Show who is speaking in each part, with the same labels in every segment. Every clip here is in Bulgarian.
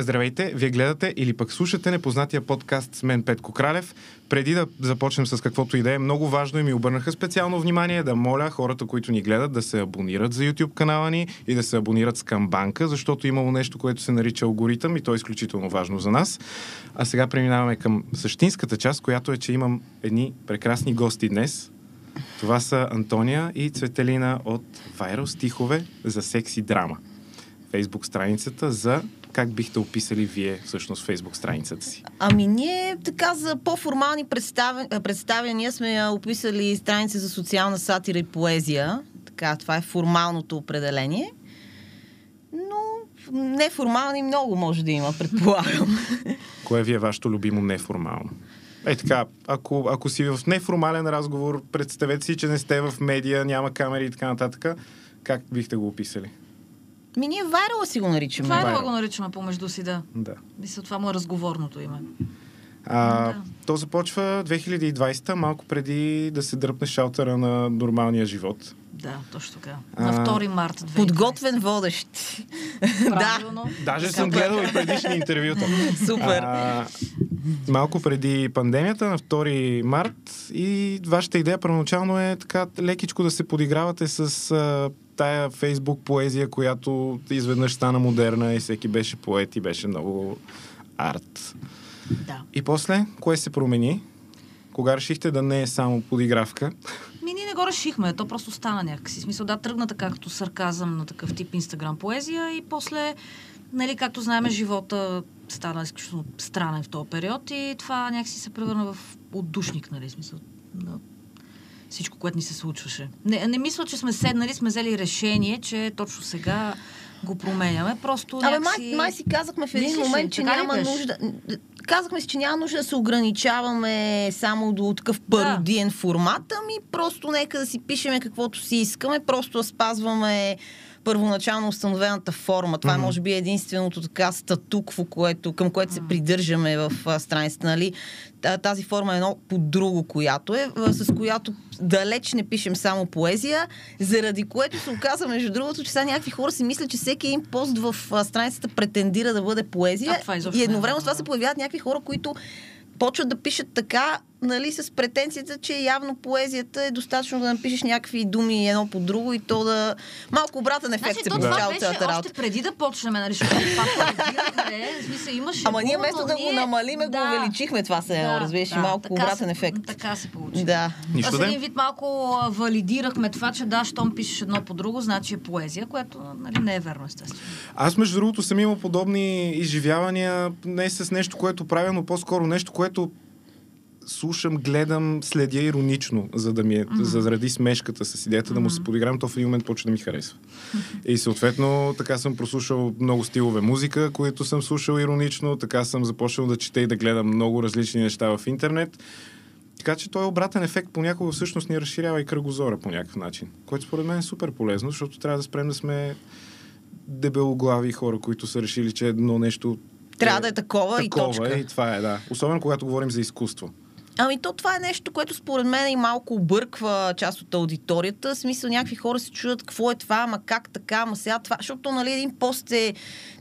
Speaker 1: Здравейте, вие гледате или пък слушате непознатия подкаст с мен Петко Кралев. Преди да започнем с каквото и да е, много важно и ми обърнаха специално внимание да моля хората, които ни гледат, да се абонират за YouTube канала ни и да се абонират с Камбанка, защото имало нещо, което се нарича алгоритъм и то е изключително важно за нас. А сега преминаваме към същинската част, която е, че имам едни прекрасни гости днес. Това са Антония и Цветелина от Viral стихове за секси драма. Фейсбук страницата за как бихте описали вие всъщност Фейсбук страницата си?
Speaker 2: Ами ние така за по-формални представя... представяния сме описали страница за социална сатира и поезия. Така, това е формалното определение. Но неформални много може да има, предполагам.
Speaker 1: Кое ви е вашето любимо неформално? Е така, ако, ако си в неформален разговор, представете си, че не сте в медия, няма камери и така нататък, как бихте го описали?
Speaker 2: Ми ние вайрала си го наричаме.
Speaker 3: Вайрала го наричаме помежду си, да.
Speaker 1: Да.
Speaker 3: Мисля, това му е разговорното име.
Speaker 1: А,
Speaker 3: Да.
Speaker 1: То започва 2020, малко преди да се дръпне шалтера на нормалния живот.
Speaker 3: Да, точно така. На 2 март 2020.
Speaker 2: Подготвен водещ. да,
Speaker 3: Правилно.
Speaker 1: Даже
Speaker 3: Така
Speaker 1: съм гледал и предишни интервюта.
Speaker 2: супер.
Speaker 1: А, малко преди пандемията, на 2 март, и вашата идея първоначално е така лекичко да се подигравате с а, тая фейсбук поезия, която изведнъж стана модерна и всеки беше поет и беше много арт.
Speaker 3: Да.
Speaker 1: И после, кое се промени? Кога решихте да не е само подигравка?
Speaker 3: Ми, ние не го решихме, то просто стана някакси. Смисъл, да, тръгна така като сарказъм на такъв тип инстаграм поезия и после, нали, както знаем, живота стана изключително странен в този период и това някакси се превърна в отдушник, нали, смисъл, на всичко, което ни се случваше. Не, не мисля, че сме седнали, сме взели решение, че точно сега го променяме. Просто
Speaker 2: Абе,
Speaker 3: някакси...
Speaker 2: май, май си казахме в един
Speaker 3: Мислиш
Speaker 2: момент, че няма нужда. Казахме си, че няма нужда да се ограничаваме само до такъв пародиен формат, ами просто нека да си пишеме каквото си искаме, просто да спазваме първоначално установената форма. Това е,
Speaker 1: Мгм.
Speaker 2: може би, единственото така статукво, което, към което се придържаме в а, страницата. Нали? Та- Тази форма е едно по друго, която е, с която далеч не пишем само поезия, заради което се оказа, между другото, че сега някакви хора си мислят, че всеки един пост в а, страницата претендира да бъде поезия.
Speaker 3: А, това изобщо
Speaker 2: и
Speaker 3: е
Speaker 2: едновременно с това се появяват някакви хора, които почват да пишат така, нали, с претенцията, че явно поезията е достатъчно да напишеш някакви думи едно по друго и то да... Малко обратен ефект
Speaker 3: Значи,
Speaker 2: се получава от
Speaker 3: беше
Speaker 2: цялата
Speaker 3: още
Speaker 2: работа.
Speaker 3: преди да почнем, нали, защото в смисъл имаше...
Speaker 2: Ама ние вместо да го намалиме, го увеличихме това се едно, разбираш, и малко обратен
Speaker 3: се,
Speaker 2: ефект.
Speaker 3: Така се получи.
Speaker 2: Да.
Speaker 1: Нищо
Speaker 3: Аз
Speaker 1: да
Speaker 3: един вид малко валидирахме това, че да, щом пишеш едно по друго, значи е поезия, което нали, не е верно, естествено.
Speaker 1: Аз, между другото, съм имал подобни изживявания, не с нещо, което правя, но по-скоро нещо, което слушам, гледам, следя иронично, за да ми е, mm-hmm. заради смешката с идеята mm-hmm. да му се подиграм, то в един момент почва да ми харесва. И съответно, така съм прослушал много стилове музика, които съм слушал иронично, така съм започнал да чета и да гледам много различни неща в интернет. Така че той обратен ефект понякога всъщност ни разширява и кръгозора по някакъв начин, което според мен е супер полезно, защото трябва да спрем да сме дебелоглави хора, които са решили, че едно нещо
Speaker 2: Трябва да е такова, и
Speaker 1: такова
Speaker 2: точка.
Speaker 1: и това е, да. Особено когато говорим за изкуство.
Speaker 2: Ами то това е нещо, което според мен и малко обърква част от аудиторията. В смисъл някакви хора се чудят какво е това, ама как така, ама сега това. Защото нали, един пост е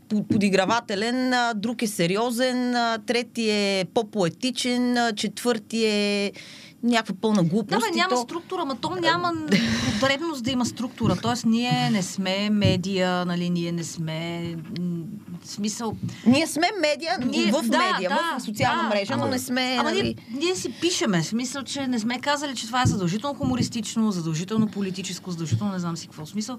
Speaker 2: по- подигравателен, друг е сериозен, трети е по-поетичен, четвърти е някаква пълна
Speaker 3: Да,
Speaker 2: глупост.
Speaker 3: бе,
Speaker 2: и
Speaker 3: няма
Speaker 2: то...
Speaker 3: структура, ма то няма потребност да има структура. Тоест, ние не сме медия, нали, ние не сме... смисъл...
Speaker 2: Ние сме медиа
Speaker 3: Ние-
Speaker 2: в
Speaker 3: да,
Speaker 2: медия,
Speaker 3: да,
Speaker 2: в социална
Speaker 3: да.
Speaker 2: мрежа, но
Speaker 1: Ама-
Speaker 2: не сме...
Speaker 3: Ама
Speaker 2: нали...
Speaker 3: ние, ние си пишеме. Смисъл, че не сме казали, че това е задължително хумористично, задължително политическо, задължително не знам си какво. Смисъл,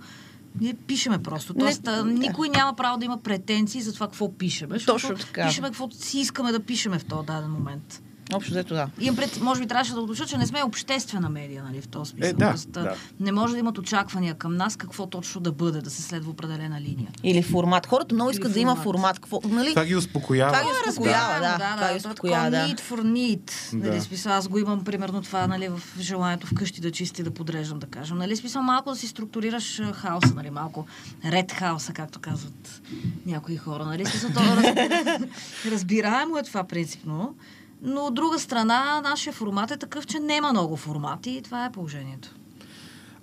Speaker 3: ние пишеме просто.
Speaker 2: Не-
Speaker 3: Тоест, а, никой няма право да има претенции за това какво пишеме.
Speaker 2: Точно така.
Speaker 3: Пишеме каквото си искаме да пишеме в този даден момент.
Speaker 2: Общо взето да.
Speaker 3: Имам пред, може би трябваше да уточня, че не сме обществена медия, нали, в този смисъл.
Speaker 1: Е, да,
Speaker 3: Тоест,
Speaker 1: да.
Speaker 3: Не може да имат очаквания към нас какво точно да бъде, да се следва определена линия.
Speaker 2: Или формат. Хората много искат да има
Speaker 3: формат.
Speaker 2: Какво, нали?
Speaker 1: Това ги успокоява.
Speaker 2: Това ги успокоява, да.
Speaker 3: да,
Speaker 2: това ги
Speaker 3: да, това е
Speaker 2: успокоява,
Speaker 3: такова
Speaker 2: да.
Speaker 3: need for need.
Speaker 1: Да.
Speaker 3: Нали, смисъл, аз го имам примерно това, нали, в желанието вкъщи да чисти, да подреждам, да кажем. Нали, смисъл, малко да си структурираш хаоса, нали, малко ред хаоса, както казват някои хора. Нали, смисъл, то, разбира, разбираемо е това принципно. Но от друга страна, нашия формат е такъв, че няма много формати и това е положението.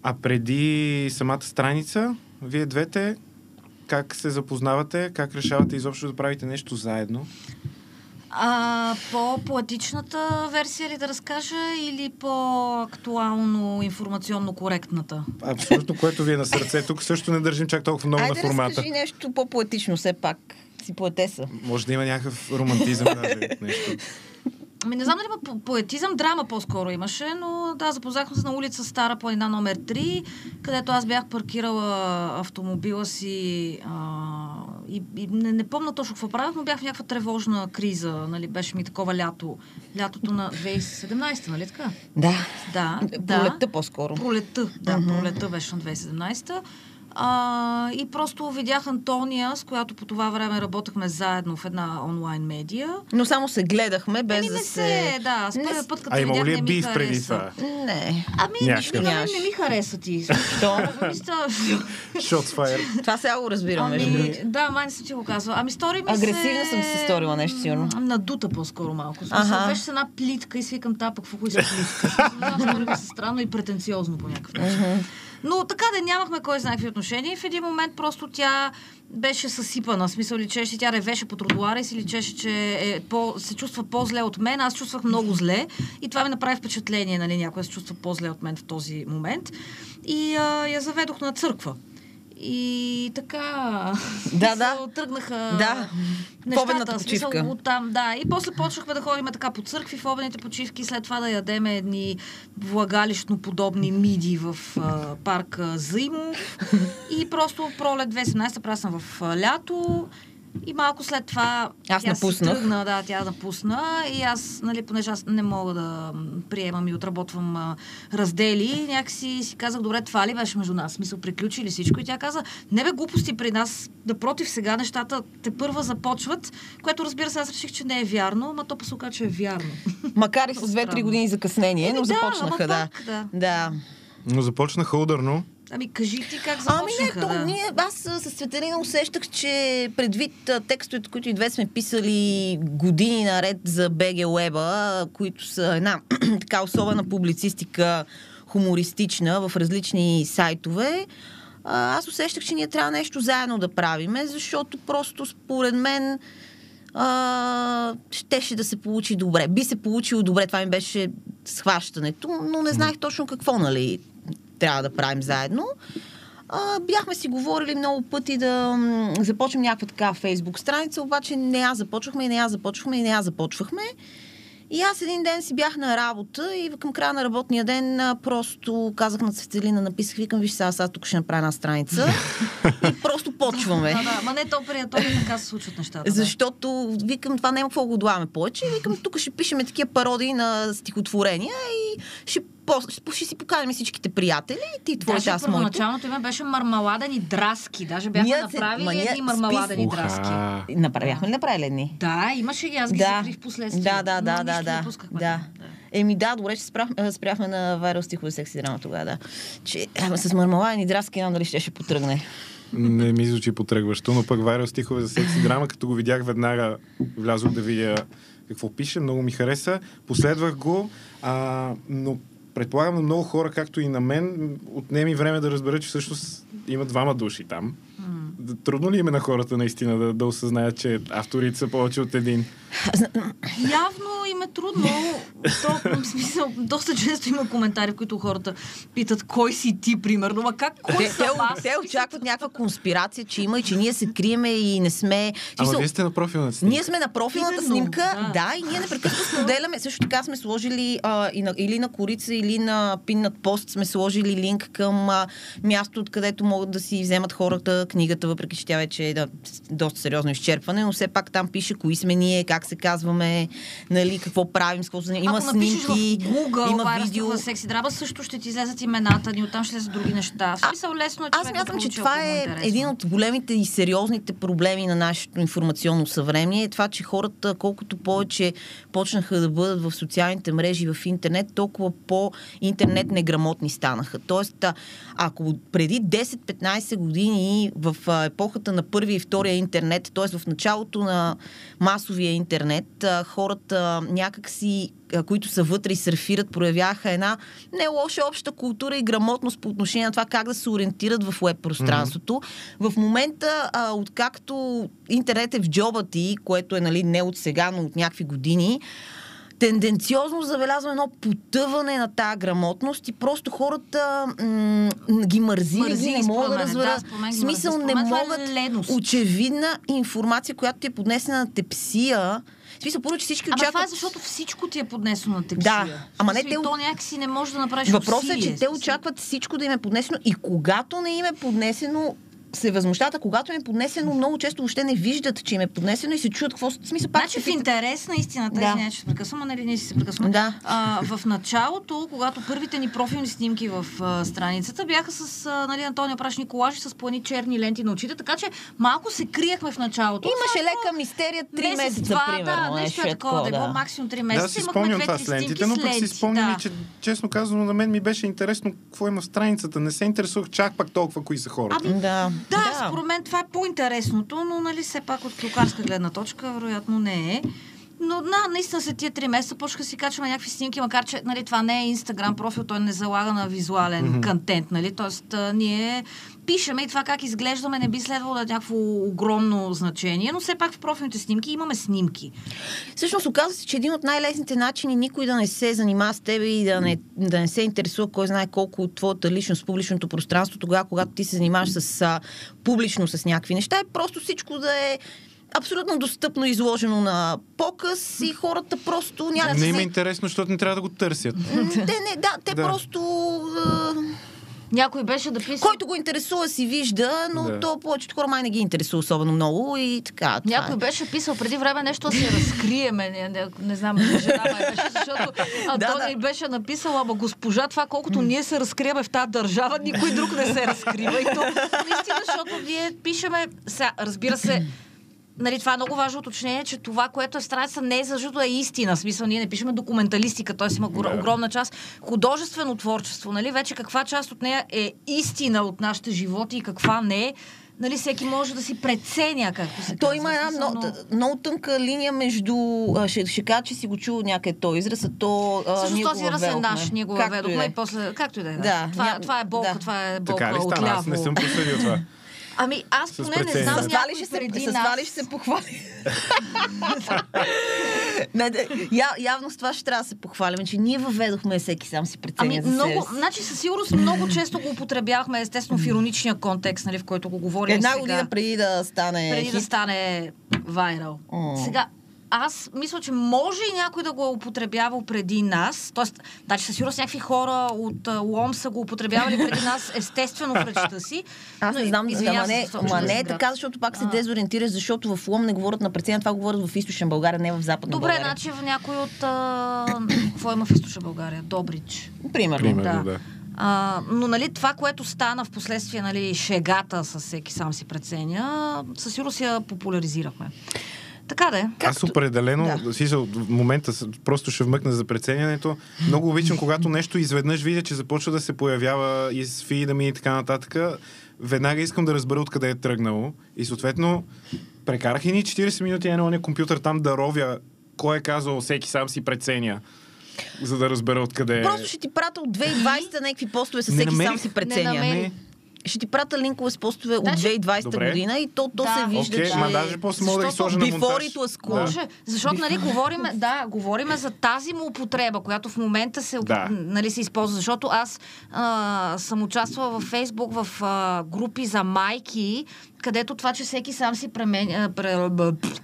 Speaker 1: А преди самата страница, вие двете как се запознавате, как решавате изобщо да правите нещо заедно?
Speaker 3: А, по-поетичната версия ли да разкажа или по-актуално информационно коректната?
Speaker 1: Абсолютно, което ви е на сърце. Тук също не държим чак толкова много
Speaker 2: Айде
Speaker 1: на формата.
Speaker 2: разкажи нещо по-поетично все пак. Си поетеса.
Speaker 1: Може да има някакъв романтизъм даже нещо.
Speaker 3: Ами не знам дали по- поетизъм, драма по-скоро имаше, но да, запознахме се на улица Стара планина номер 3, където аз бях паркирала автомобила си а, и, и не, не помня точно какво правях, но бях в някаква тревожна криза, нали, беше ми такова лято, лятото на 2017, нали така?
Speaker 2: Да.
Speaker 3: Да, да.
Speaker 2: Пролетта по-скоро.
Speaker 3: Пролетта, да,
Speaker 2: Мгм.
Speaker 3: пролетта беше на 2017. А, и просто видях Антония, с която по това време работехме заедно в една онлайн медия.
Speaker 2: Но само се гледахме, без да
Speaker 3: не
Speaker 2: се...
Speaker 3: се, да, с
Speaker 2: Не
Speaker 3: първия път, като
Speaker 1: А имало
Speaker 3: видях,
Speaker 1: ли е
Speaker 3: не ми
Speaker 1: биф преди това?
Speaker 2: Не.
Speaker 3: Ами, нищо не, не ми хареса ти.
Speaker 2: Що?
Speaker 3: Мисля,
Speaker 1: Shots fired.
Speaker 2: Това сега го разбирам, между
Speaker 3: Ами,
Speaker 2: другото.
Speaker 3: да, май не съм ти го казва. Ами стори ми
Speaker 2: Агресивна
Speaker 3: се...
Speaker 2: съм се сторила нещо, сигурно.
Speaker 3: м, Надута по-скоро малко. В
Speaker 2: Аха.
Speaker 3: беше с една плитка и свикам тапък, какво хубаво плитка. Да, стори ми се странно и претенциозно по някакъв начин. Но така да нямахме кой знае какви отношения и в един момент просто тя беше съсипана. В смисъл личеше, тя ревеше по тротуара и си личеше, че е по, се чувства по-зле от мен. Аз чувствах много зле и това ми направи впечатление, нали, някой се чувства по-зле от мен в този момент. И а, я заведох на църква. И така.
Speaker 2: Да, да.
Speaker 3: Тръгнаха.
Speaker 2: Да.
Speaker 3: Нещата,
Speaker 2: Победната
Speaker 3: в смисъл,
Speaker 2: почивка.
Speaker 3: Оттам, да. И после почнахме да ходим така по църкви в обедните почивки, след това да ядеме едни влагалищно подобни миди в а, парка Заимов. и просто пролет 2017 правя съм в а, лято. И малко след това
Speaker 2: Аз
Speaker 3: тя си
Speaker 2: напуснах.
Speaker 3: тръгна, да, тя напусна и аз, нали, понеже аз не мога да приемам и отработвам а, раздели, някакси си казах, добре, това ли беше между нас? В Смисъл, приключи ли всичко? И тя каза, не бе глупости при нас, напротив, сега нещата те първа започват, което разбира се, аз реших, че не е вярно, ама то па се оказа, че е вярно.
Speaker 2: Макар и с
Speaker 3: Много
Speaker 2: 2-3
Speaker 3: странно.
Speaker 2: години закъснение, но
Speaker 3: Еми да,
Speaker 2: започнаха, да.
Speaker 3: пак, да.
Speaker 2: Да.
Speaker 1: Но започнаха ударно.
Speaker 3: Ами кажи ти как
Speaker 2: Ами не,
Speaker 3: започнаха,
Speaker 2: то,
Speaker 3: да.
Speaker 2: ние, аз с Светелина усещах, че предвид текстовете, които и две сме писали години наред за БГ Уеба, които са една така особена публицистика, хумористична в различни сайтове, а, аз усещах, че ние трябва нещо заедно да правиме, защото просто според мен а, щеше да се получи добре. Би се получило добре, това ми беше схващането, но не знаех точно какво, нали, трябва да правим заедно. А, бяхме си говорили много пъти да започнем някаква така фейсбук страница, обаче не я започвахме и не я започвахме и не я започвахме. И аз един ден си бях на работа и към края на работния ден просто казах на Цветелина, написах, викам, виж сега, аз тук ще направя една страница и просто почваме.
Speaker 3: Да, да, ма не то приятели, така се случват нещата.
Speaker 2: Защото, викам, това няма какво го отлагаме повече. Викам, тук ще пишеме такива пародии на стихотворения и ще, ще си поканим всичките приятели, и ти твоите,
Speaker 3: Даже
Speaker 2: аз моето.
Speaker 3: първоначалното име беше мармаладени драски. Даже бяхме
Speaker 2: Ние
Speaker 3: направили
Speaker 2: ма ние
Speaker 3: едни мармаладени
Speaker 1: Уха.
Speaker 3: драски.
Speaker 2: Направяхме ли направили едни?
Speaker 3: Да, имаше ги, аз ги
Speaker 2: Да.
Speaker 3: закрих в последствие.
Speaker 2: Да, да, да, да, да. да. Еми да, добре, че спрях, спряхме на вайрал стихове секси драма тогава, да. Че ама с мармаладени драски, не знам дали ще, ще потръгне.
Speaker 1: Не ми звучи потръгващо, но пък вайрал стихове за секси драма, като го видях веднага, влязох да видя какво пише, много ми хареса. Последвах го, а, но предполагам много хора, както и на мен, отнеми време да разбера, че всъщност има двама души там. Трудно ли им е на хората наистина да, да осъзнаят, че авторите са повече от един?
Speaker 3: Явно им е трудно. То, в смисъл, доста често има коментари, в които хората питат кой си ти, примерно. Ма как, кой
Speaker 2: Те, те,
Speaker 3: съм аз?
Speaker 2: те очакват някаква конспирация, че има и че ние се криеме и не сме...
Speaker 1: Ама вие сте на профилната снимка.
Speaker 2: Ние сме на профилната
Speaker 3: Именно,
Speaker 2: снимка, да.
Speaker 3: да.
Speaker 2: и ние непрекъснато споделяме. Също така сме сложили а, и на, или на корица, или на пиннат пост сме сложили линк към а, място, откъдето могат да си вземат хората книгата, въпреки че тя вече е да, доста сериозно изчерпване, но все пак там пише кои сме ние, как се казваме, нали, какво правим, с какво се. Има
Speaker 3: Ако
Speaker 2: снимки,
Speaker 3: в Google,
Speaker 2: има видео.
Speaker 3: стихове секси драма, също ще ти излезат имената ни, оттам ще излезат други неща. В смисъл лесно е
Speaker 2: Аз
Speaker 3: да
Speaker 2: мятам, че това е
Speaker 3: интересно.
Speaker 2: един от големите и сериозните проблеми на нашето информационно съвремие. Е това, че хората, колкото повече почнаха да бъдат в социалните мрежи, в интернет, толкова по-интернет неграмотни станаха. Тоест, ако преди 10-15 години в епохата на първия и втория интернет, т.е. в началото на масовия интернет, хората някакси които са вътре и сърфират, проявяха една не лоша обща култура и грамотност по отношение на това как да се ориентират в веб пространството. Mm-hmm. В момента, а, откакто интернет е в джоба ти, което е нали, не от сега, но от някакви години, тенденциозно забелязваме едно потъване на тази грамотност и просто хората м- ги мързи,
Speaker 3: Мързи,
Speaker 2: ги не могат да разберат.
Speaker 3: да,
Speaker 2: смисъл не
Speaker 3: е
Speaker 2: могат
Speaker 3: леност.
Speaker 2: очевидна информация, която ти е поднесена на тепсия. В смисъл, първо, че всички
Speaker 3: Ама това
Speaker 2: очакват...
Speaker 3: е защото всичко ти е поднесено на тепсия.
Speaker 2: Да, ама не те-
Speaker 3: То някакси не може да направиш
Speaker 2: Въпросът е, че те очакват всичко да им е поднесено и когато не им е поднесено, се възмущават, а когато им е поднесено, много често въобще не виждат, че им е поднесено и се чуят какво смисъл. Пак
Speaker 3: Значи в интерес на истината,
Speaker 2: Да.
Speaker 3: да. извиня, че се прекъсвам, а нали ние си се прекъсваме.
Speaker 2: Да.
Speaker 3: А, в началото, когато първите ни профилни снимки в а, страницата бяха с а, нали, Антония Прашни колажи с плани черни ленти на очите, така че малко се криехме в началото.
Speaker 2: Имаше
Speaker 3: Само
Speaker 2: лека мистерия 3
Speaker 3: месец,
Speaker 2: месеца,
Speaker 3: два,
Speaker 2: примерно.
Speaker 3: Да, нещо е такова, да, е било максимум 3 месеца.
Speaker 1: Да, си
Speaker 3: Имахме
Speaker 1: спомням това с лентите, но пък си спомням
Speaker 3: да.
Speaker 1: че честно казано на мен ми беше интересно какво има в страницата. Не се интересувах чак пак толкова кои са хората.
Speaker 3: Ами,
Speaker 2: Да.
Speaker 3: Да, според мен това е по-интересното, но нали все пак от клюкарска гледна точка, вероятно не е. Но на, наистина след тия три месеца почнаха да си качваме някакви снимки, макар че нали, това не е Инстаграм профил, той не залага на визуален mm-hmm. контент, нали? Тоест а, ние пишеме и това как изглеждаме не би следвало да е някакво огромно значение, но все пак в профилните снимки имаме снимки.
Speaker 2: Всъщност оказва се, че един от най-лесните начини никой да не се занимава с тебе и да не, да не се интересува кой знае колко от твоята личност публичното пространство, тогава, когато ти се занимаваш с, а, публично с някакви неща, е просто всичко да е абсолютно достъпно изложено на показ и хората просто някакси...
Speaker 1: Не им е интересно, защото не трябва да го търсят.
Speaker 2: Те не, да, те
Speaker 1: Да.
Speaker 2: просто...
Speaker 3: Някой беше да писа...
Speaker 2: който го интересува си вижда, но
Speaker 1: Да.
Speaker 2: то повечето хора май не ги интересува особено много и така.
Speaker 3: Някой
Speaker 2: е.
Speaker 3: беше писал преди време нещо да се разкриеме. Не, не, не знам, жена май беше, защото Антония
Speaker 2: да.
Speaker 3: й беше написала, ама госпожа, това колкото ние се разкриваме в тази държава, никой друг не се разкрива. И то наистина, защото ние пишеме... Сега, разбира се, Нали, това е много важно уточнение, че това, което е страница, не е защото е истина. В смисъл, ние не пишеме документалистика, т.е. има
Speaker 1: Да.
Speaker 3: огромна част. Художествено творчество, нали, вече каква част от нея е истина от нашите животи и каква не е, нали, всеки може да си преценя, както се
Speaker 2: То
Speaker 3: казва.
Speaker 2: има една
Speaker 3: Смисъл,
Speaker 2: много, много тънка линия между... а, Ще, ще кажа, че си го чул някъде този израз, а то го
Speaker 3: този раз е наш, ние го въведохме
Speaker 2: да
Speaker 3: и,
Speaker 2: е.
Speaker 3: после, както и да е. Да. Това,
Speaker 2: ня-
Speaker 3: това е болка,
Speaker 2: да.
Speaker 3: това е болка
Speaker 1: Така ли стана?
Speaker 3: отляво.
Speaker 1: Аз не съм проследил това.
Speaker 3: Ами аз поне не знам
Speaker 2: С
Speaker 3: някой
Speaker 2: ще се,
Speaker 3: преди
Speaker 2: с това ли
Speaker 3: нас.
Speaker 2: ще се похвали? не, не, я, явно с това ще трябва да се похвалим, че ние въведохме всеки сам си преценя
Speaker 3: Ами
Speaker 2: за себе
Speaker 3: много,
Speaker 2: си.
Speaker 3: значи със сигурност много често го употребявахме, естествено в ироничния контекст, нали, в който го говорим
Speaker 2: Една
Speaker 3: сега.
Speaker 2: година преди да стане
Speaker 3: преди да
Speaker 2: хит.
Speaker 3: стане вайрал. Сега, аз мисля, че може и някой да го е употребявал преди нас. Тоест, значи със сигурност някакви хора от Лом са го употребявали преди нас, естествено в речта си.
Speaker 2: Аз
Speaker 3: Но
Speaker 2: не
Speaker 3: и-
Speaker 2: знам,
Speaker 3: извинявам
Speaker 2: ама
Speaker 3: се
Speaker 2: не,
Speaker 3: че
Speaker 2: не е така, защото пак се дезориентираш, защото в Лом не говорят на преценя, това говорят в източна България, не в западна
Speaker 3: Добре,
Speaker 2: България.
Speaker 3: значи в някой от... А... Какво има в източна България? Добрич.
Speaker 2: Примерно.
Speaker 1: Примерно,
Speaker 3: да.
Speaker 1: да.
Speaker 3: А, но нали, това, което стана в последствие, нали, шегата с всеки сам си преценя, със сигурност я популяризирахме. Така да е.
Speaker 1: Аз определено,
Speaker 2: Да.
Speaker 1: си, в момента просто ще вмъкна за преценянето. Много обичам, когато нещо изведнъж видя, че започва да се появява из фида ми и така нататък. Веднага искам да разбера откъде е тръгнало. И съответно, прекарах и ни 40 минути на ония компютър там да ровя кой е казал всеки сам си преценя, за да разбера откъде е.
Speaker 2: Просто ще ти пратя от 2020 някакви постове с всеки
Speaker 1: намерих.
Speaker 2: сам си
Speaker 3: Не
Speaker 2: преценя.
Speaker 3: намерих.
Speaker 1: Не.
Speaker 2: Ще ти пратя линкове с постове от
Speaker 3: Значи-
Speaker 2: 2020
Speaker 1: Добре.
Speaker 2: година и то, то
Speaker 3: Да.
Speaker 2: се вижда,
Speaker 1: Окей,
Speaker 2: че...
Speaker 1: ма даже после мога да ги
Speaker 3: Защото
Speaker 1: сложа на монтаж.
Speaker 3: Може, защото, нали, говориме, да, говориме за тази му употреба, която в момента се,
Speaker 1: Да.
Speaker 3: нали, се използва. Защото аз а, съм участвала във Фейсбук в а, групи за майки, където това, че всеки сам си пременя, пре,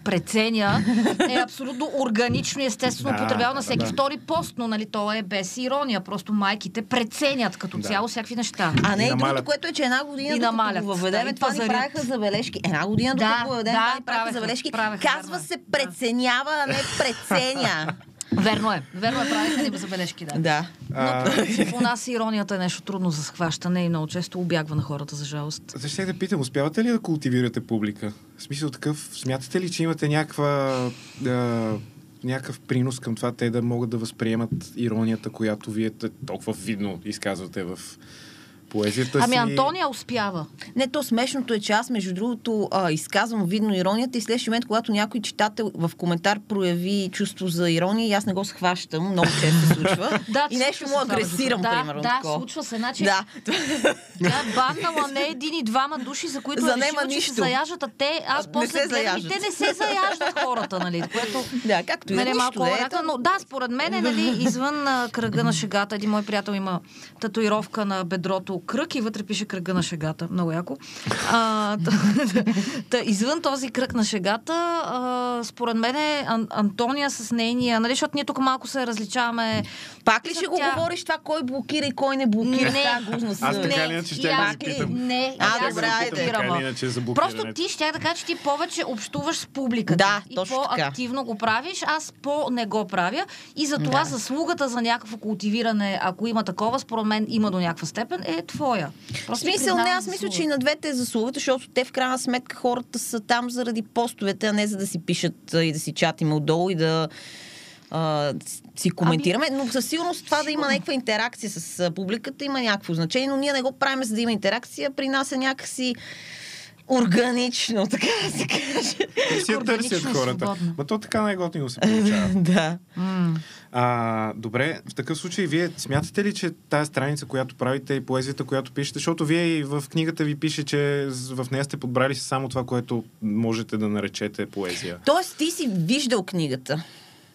Speaker 3: преценя, е абсолютно органично и естествено
Speaker 1: Да,
Speaker 3: употребява на всеки
Speaker 1: да.
Speaker 3: втори пост, но нали, то е без ирония. Просто майките преценят като
Speaker 1: Да.
Speaker 3: цяло всякакви неща.
Speaker 2: А не
Speaker 1: И
Speaker 2: и другото, което е, че една година
Speaker 3: И намалят,
Speaker 2: го
Speaker 3: и
Speaker 2: това ни
Speaker 3: пазарят.
Speaker 2: правеха забележки. Една година
Speaker 3: Да,
Speaker 2: докато го въведеме,
Speaker 3: да,
Speaker 2: това ни правеха забележки.
Speaker 3: правеха,
Speaker 2: Казва се преценява, а не преценя.
Speaker 3: Верно е. Верно е, правиха ни забележки, да.
Speaker 2: да.
Speaker 1: А,
Speaker 3: Но у нас иронията е нещо трудно за схващане и много често обягва на хората, за жалост.
Speaker 1: Защо да питам, успявате ли да култивирате публика? В смисъл такъв, смятате ли, че имате някаква, а, някакъв принос към това те да могат да възприемат иронията, която вие толкова видно изказвате в поезията
Speaker 3: Ами
Speaker 1: си...
Speaker 3: Антония успява.
Speaker 2: Не, то смешното е, че аз, между другото, а, изказвам видно иронията и следващия момент, когато някой читател в коментар прояви чувство за ирония, и аз не го схващам, много често се случва.
Speaker 3: Да,
Speaker 2: и нещо му агресирам,
Speaker 3: другото.
Speaker 2: примерно.
Speaker 3: Да, да
Speaker 2: такова.
Speaker 3: случва се. Значи,
Speaker 2: Да.
Speaker 3: Тя е баннала не един и двама души, за които
Speaker 2: За
Speaker 3: е решила, че
Speaker 2: нищо.
Speaker 3: се заяждат, а те, аз
Speaker 2: Не
Speaker 3: после
Speaker 2: се
Speaker 3: гледам и те не се заяждат хората, нали, което
Speaker 2: да, както и да
Speaker 3: Нали, малко
Speaker 2: да е.
Speaker 3: варианта, но да, според мен е, нали, извън а, кръга на шегата. Един мой приятел има татуировка на бедрото кръг и вътре пише кръга на шегата. Много яко. А, та, та, извън този кръг на шегата, а, според мен е Ан- Антония с нейния, нали, защото ние тук малко се различаваме.
Speaker 2: Пак ли ще го
Speaker 3: Тя-
Speaker 2: говориш това, кой блокира и кой не блокира?
Speaker 3: Не.
Speaker 2: Така
Speaker 1: Аз така
Speaker 3: Не,
Speaker 1: иначе да
Speaker 3: аз
Speaker 1: ви
Speaker 3: ли?
Speaker 1: питам.
Speaker 3: Не,
Speaker 2: А, добре, айде.
Speaker 1: Така
Speaker 3: Просто ти щях да кажа, че ти повече общуваш с публиката.
Speaker 2: Да,
Speaker 3: и
Speaker 2: точно така.
Speaker 3: по-активно го правиш, аз по-не го правя. И за това
Speaker 2: Да.
Speaker 3: заслугата за някакво култивиране, ако има такова, според мен има до някаква степен, е твоя.
Speaker 2: В
Speaker 3: Просто
Speaker 2: смисъл, не, аз мисля, че и на двете е заслугата, защото те в крайна сметка хората са там заради постовете, а не за да си пишат и да си чатиме отдолу и да а, си коментираме. Но със сигурност това да има някаква интеракция с публиката има някакво значение, но ние не го правим за да има интеракция. При нас е някакси органично, така да се каже.
Speaker 1: Те си я
Speaker 3: Органично
Speaker 1: търсят
Speaker 3: и
Speaker 1: хората.
Speaker 3: свободно.
Speaker 1: Ма то така най-готино се получава.
Speaker 2: да.
Speaker 1: А, добре, в такъв случай вие смятате ли, че тази страница, която правите и поезията, която пишете, защото вие и в книгата ви пише, че в нея сте подбрали само това, което можете да наречете поезия.
Speaker 2: Тоест, ти си виждал книгата.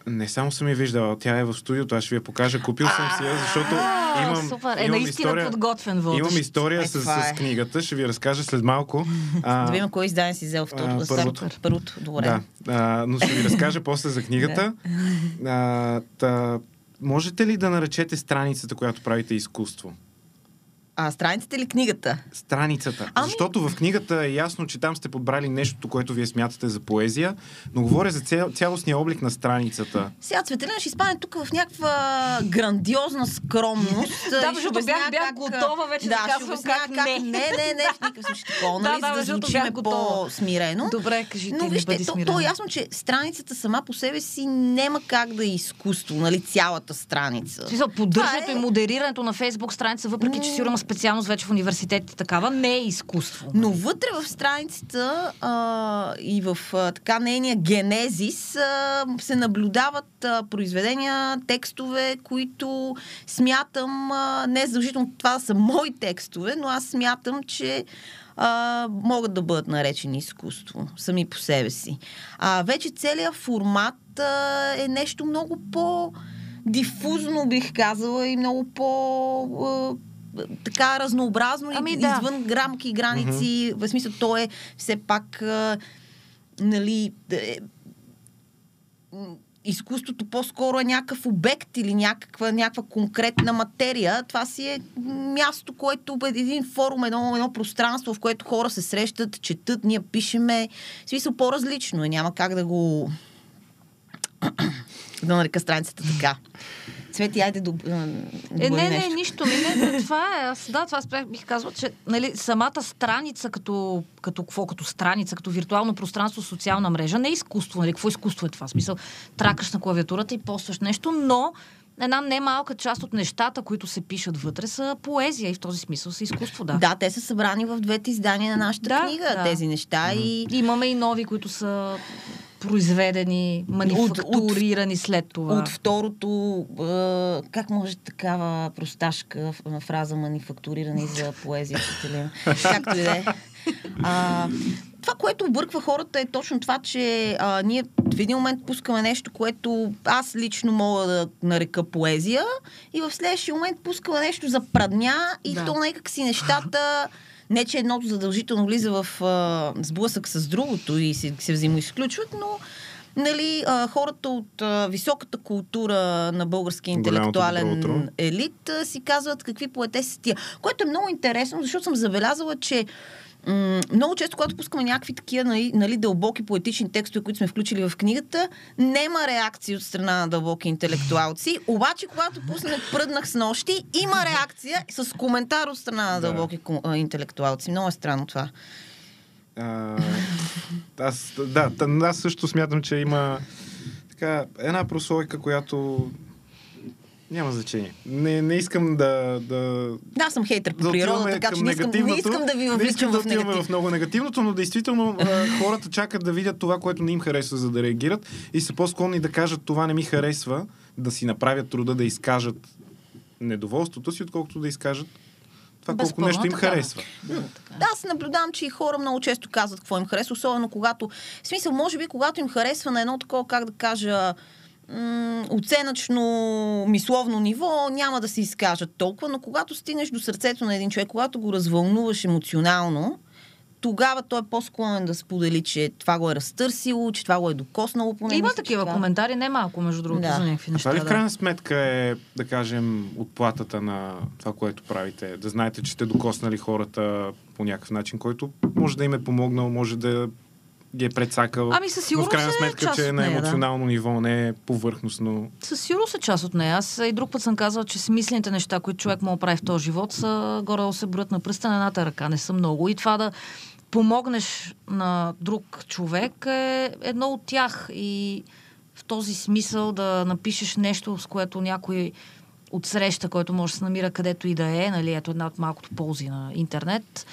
Speaker 1: Не само съм я виждала, тя е в студиото, аз ще ви я покажа. Купил съм си я, защото
Speaker 3: А,
Speaker 1: имам,
Speaker 3: Супер. Е,
Speaker 1: имам
Speaker 3: наистина
Speaker 1: история,
Speaker 3: подготвен водещ.
Speaker 1: имам история
Speaker 2: Е,
Speaker 1: с, с
Speaker 2: е.
Speaker 1: книгата, ще ви разкажа след малко. А,
Speaker 2: Да видим кой издание си взел второто.
Speaker 1: първото.
Speaker 2: Първото, добре.
Speaker 1: Да, а, но ще ви разкажа после за книгата. а, та, можете ли да наречете страницата, която правите изкуство?
Speaker 2: А страницата или книгата?
Speaker 1: Страницата.
Speaker 2: Ами-
Speaker 1: Защото в книгата е ясно, че там сте подбрали нещо, което вие смятате за поезия, но говоря за цял, цялостния облик на страницата.
Speaker 2: Сега Цветелина ще изпадне тук в някаква грандиозна скромност.
Speaker 3: Да,
Speaker 2: И
Speaker 3: защото бях- бях
Speaker 2: как,
Speaker 3: готова вече да
Speaker 2: ще
Speaker 3: казвам
Speaker 2: обясня
Speaker 3: как не.
Speaker 2: Не, не, не, в никакъв случай такова,
Speaker 3: Да,
Speaker 2: нали,
Speaker 3: да,
Speaker 2: за да
Speaker 3: защото
Speaker 2: звучиме
Speaker 3: бях готова.
Speaker 2: по-смирено.
Speaker 3: Добре, кажи ти,
Speaker 2: Но
Speaker 3: не
Speaker 2: вижте,
Speaker 3: бъди
Speaker 2: то,
Speaker 3: смирена.
Speaker 2: то е ясно, че страницата сама по себе си няма как да е изкуство, нали, цялата страница.
Speaker 3: Смисъл, поддържането
Speaker 2: Това е-
Speaker 3: и модерирането на Фейсбук страница, въпреки че сигурно специалност вече в университетите такава, не е изкуство.
Speaker 2: Но вътре в страницата а, и в а, така нейния генезис а, се наблюдават а, произведения, текстове, които смятам, а, не е задължително това са мои текстове, но аз смятам, че а, могат да бъдат наречени изкуство сами по себе си. А вече целият формат а, е нещо много по дифузно, бих казала, и много по... Така разнообразно
Speaker 3: Ами
Speaker 2: и
Speaker 3: да.
Speaker 2: извън грамки и граници. В смисъл, то е все пак а, нали, е, изкуството по-скоро е някакъв обект или някаква, някаква конкретна материя. Това си е място, което е един форум, едно, едно пространство, в което хора се срещат, четат, ние пишеме. В смисъл по-различно е. Няма как да го да нарека страницата така. Цвети, айде да
Speaker 3: Е, не, не, нищо. Не, не, това е. Аз, да, това спрях, бих казала, че нали, самата страница като, като какво, като страница, като виртуално пространство, социална мрежа, не е изкуство. Нали? Какво изкуство е това? В Смисъл, тракаш на клавиатурата и постваш нещо, но една немалка част от нещата, които се пишат вътре, са поезия и в този смисъл са изкуство, да.
Speaker 2: Да, те са събрани в двете издания на нашата
Speaker 3: Да,
Speaker 2: книга,
Speaker 3: да.
Speaker 2: тези неща. И
Speaker 3: Имаме и нови, които са произведени, манифактурирани след това.
Speaker 2: от второто, е, как може такава просташка фраза манифактурирани за поезия, Цветелина? Както и да е. А, Това, което обърква хората е точно това, че а, ние в един момент пускаме нещо, което аз лично мога да нарека поезия и в следващия момент пускаме нещо за прадня и
Speaker 3: Да.
Speaker 2: то някак си нещата не, че едното задължително влиза в а, сблъсък с другото и се, се взаимоизключват, но нали, а, хората от а, високата култура на българския интелектуален елит а, си казват какви поете са тия. Което е много интересно, защото съм забелязала, че м- много често, когато пускаме някакви такива нали, нали, дълбоки поетични текстове, които сме включили в книгата, няма реакции от страна на дълбоки интелектуалци. Обаче, когато пуснем Пръднах с нощи, има реакция с коментар от страна на
Speaker 1: Да.
Speaker 2: дълбоки ко- а, интелектуалци. Много е странно това.
Speaker 1: А, аз, да, аз също смятам, че има така, една прослойка, която Няма значение. Не, не искам да, да,
Speaker 2: Да, аз съм хейтър по
Speaker 1: да
Speaker 2: природа, така че не искам, не искам да ви
Speaker 1: не искам
Speaker 2: въвличам
Speaker 1: да
Speaker 2: в негатив.
Speaker 1: в много негативното, но действително хората чакат да видят това, което не им харесва, за да реагират и са по-склонни да кажат това не ми харесва, да си направят труда да изкажат недоволството си, отколкото да изкажат това колко
Speaker 3: Безспорно
Speaker 1: нещо им
Speaker 3: така
Speaker 1: харесва.
Speaker 2: Да, аз наблюдавам, че и хора много често казват какво им харесва, особено когато, в смисъл, може би, когато им харесва на едно такова, как да кажа, м- оценъчно, мисловно ниво, няма да се изкажат толкова, но когато стигнеш до сърцето на един човек, когато го развълнуваш емоционално, тогава той е по-склонен да сподели, че това го е разтърсило, че това го е докоснало по него.
Speaker 3: Има такива коментари, не малко, между другото,
Speaker 2: Да.
Speaker 3: за някакви
Speaker 1: А
Speaker 3: неща.
Speaker 1: това ли в крайна сметка е, да кажем, отплатата на това, което правите? Да знаете, че сте докоснали хората по някакъв начин, който може да им е помогнал, може да ги е прецакал.
Speaker 3: Ами със
Speaker 1: но в
Speaker 3: сигурност
Speaker 1: крайна
Speaker 3: е
Speaker 1: сметка, че е
Speaker 3: от
Speaker 1: на
Speaker 3: нея, да.
Speaker 1: емоционално ниво, не е повърхностно.
Speaker 3: Със сигурност е част от нея. Аз и друг път съм казала, че смислените неща, които човек да прави в този живот, са горе се броят на пръста на едната ръка. Не са много. И това да помогнеш на друг човек е едно от тях. И в този смисъл да напишеш нещо, с което някой от среща, който може да се намира където и да е, нали, ето една от малкото ползи на интернет,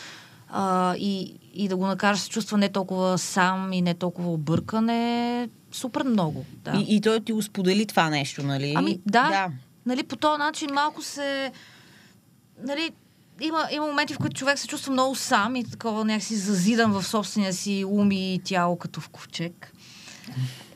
Speaker 3: а, и, и да го накараш да се чувства не толкова сам и не толкова объркан е супер много. Да.
Speaker 2: И, и той ти го сподели това нещо, нали?
Speaker 3: Ами да.
Speaker 2: да.
Speaker 3: Нали, по този начин малко се... Нали, има, има моменти, в които човек се чувства много сам и такова някакси зазидан в собствения си ум и тяло като в ковчег.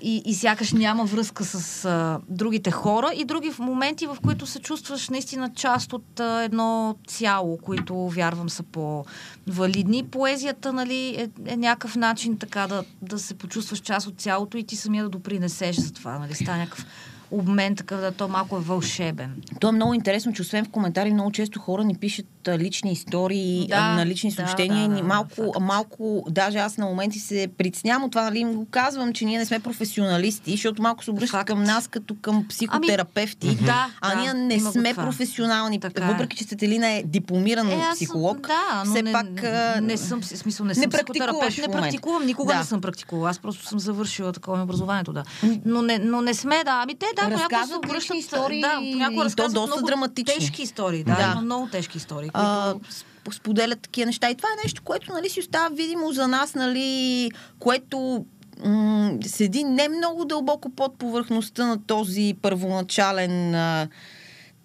Speaker 3: И, и сякаш няма връзка с а, другите хора и други моменти, в които се чувстваш наистина част от а, едно цяло, които вярвам са по-валидни. Поезията нали, е, е някакъв начин така да, да се почувстваш част от цялото и ти самия да допринесеш за това. Нали, става някакъв обмен, такъв да то малко е вълшебен.
Speaker 2: То е много интересно, че освен в коментари, много често хора ни пишат лични истории,
Speaker 3: Да,
Speaker 2: на лични
Speaker 3: да,
Speaker 2: съобщения.
Speaker 3: да, да,
Speaker 2: малко,
Speaker 3: факт.
Speaker 2: малко, даже аз на моменти се притеснявам от това, нали го казвам, че ние не сме професионалисти, защото малко се обръщат към нас като към психотерапевти.
Speaker 3: Ами, да,
Speaker 2: а
Speaker 3: да,
Speaker 2: ние не
Speaker 3: има го
Speaker 2: сме
Speaker 3: това.
Speaker 2: професионални.
Speaker 3: Така е.
Speaker 2: въпреки, че Светелина е дипломиран
Speaker 3: Е,
Speaker 2: психолог,
Speaker 3: да, но
Speaker 2: все
Speaker 3: не,
Speaker 2: пак... а,
Speaker 3: не съм, смисъл, не
Speaker 2: не
Speaker 3: съм психотерапевт, не практикувам, никога
Speaker 2: Да.
Speaker 3: не съм практикувала. Аз просто съм завършила такова образованието, да. Но не, но не сме, да. Ами те, да, понякога се
Speaker 2: Разказват
Speaker 3: обръщат...
Speaker 2: истории
Speaker 3: да, понякога
Speaker 2: то
Speaker 3: разказват
Speaker 2: доста
Speaker 3: много
Speaker 2: драматични.
Speaker 3: тежки истории, да,
Speaker 2: Да.
Speaker 3: има много тежки истории,
Speaker 2: а,
Speaker 3: които...
Speaker 2: сп- споделят такива неща. И това е нещо, което нали, си остава видимо за нас, нали, което м- седи не много дълбоко под повърхността на този първоначален, а,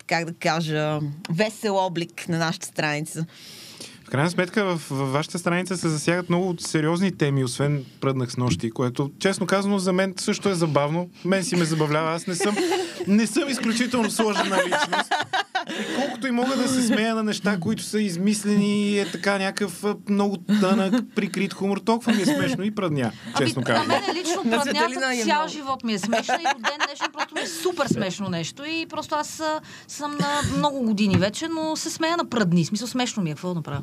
Speaker 2: как да кажа, весел облик на нашата страница.
Speaker 1: В крайна сметка, в, в вашата страница се засягат много сериозни теми, освен пръднах с нощи, което, честно казано, за мен също е забавно. Мен си ме забавлява. Аз не съм, не съм изключително сложена личност. Колкото и мога да се смея на неща, които са измислени и е така някакъв много тънък, прикрит хумор, толкова ми е смешно и пръдня, честно
Speaker 3: ами, на
Speaker 1: казвам.
Speaker 3: мен лично
Speaker 2: На
Speaker 3: праднята
Speaker 2: е
Speaker 3: цял живот ми е смешна и до ден днешен просто ми е супер смешно нещо. И просто аз съм на много години вече, но се смея на прадни. В Смисъл смешно ми е, какво да направя?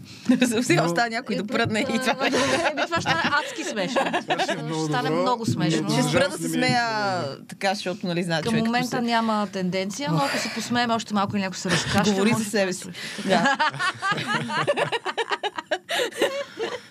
Speaker 2: Все остава някой да пръдне и това.
Speaker 3: Това ще стане адски смешно.
Speaker 1: Ще е
Speaker 3: стане много смешно.
Speaker 1: Но
Speaker 2: Ще спра да се
Speaker 1: е-
Speaker 2: смея така, защото нали знаят
Speaker 3: Към момента няма тенденция, но ако се посмеем още малко и някой се разкаже.
Speaker 2: Говори за себе си. Да.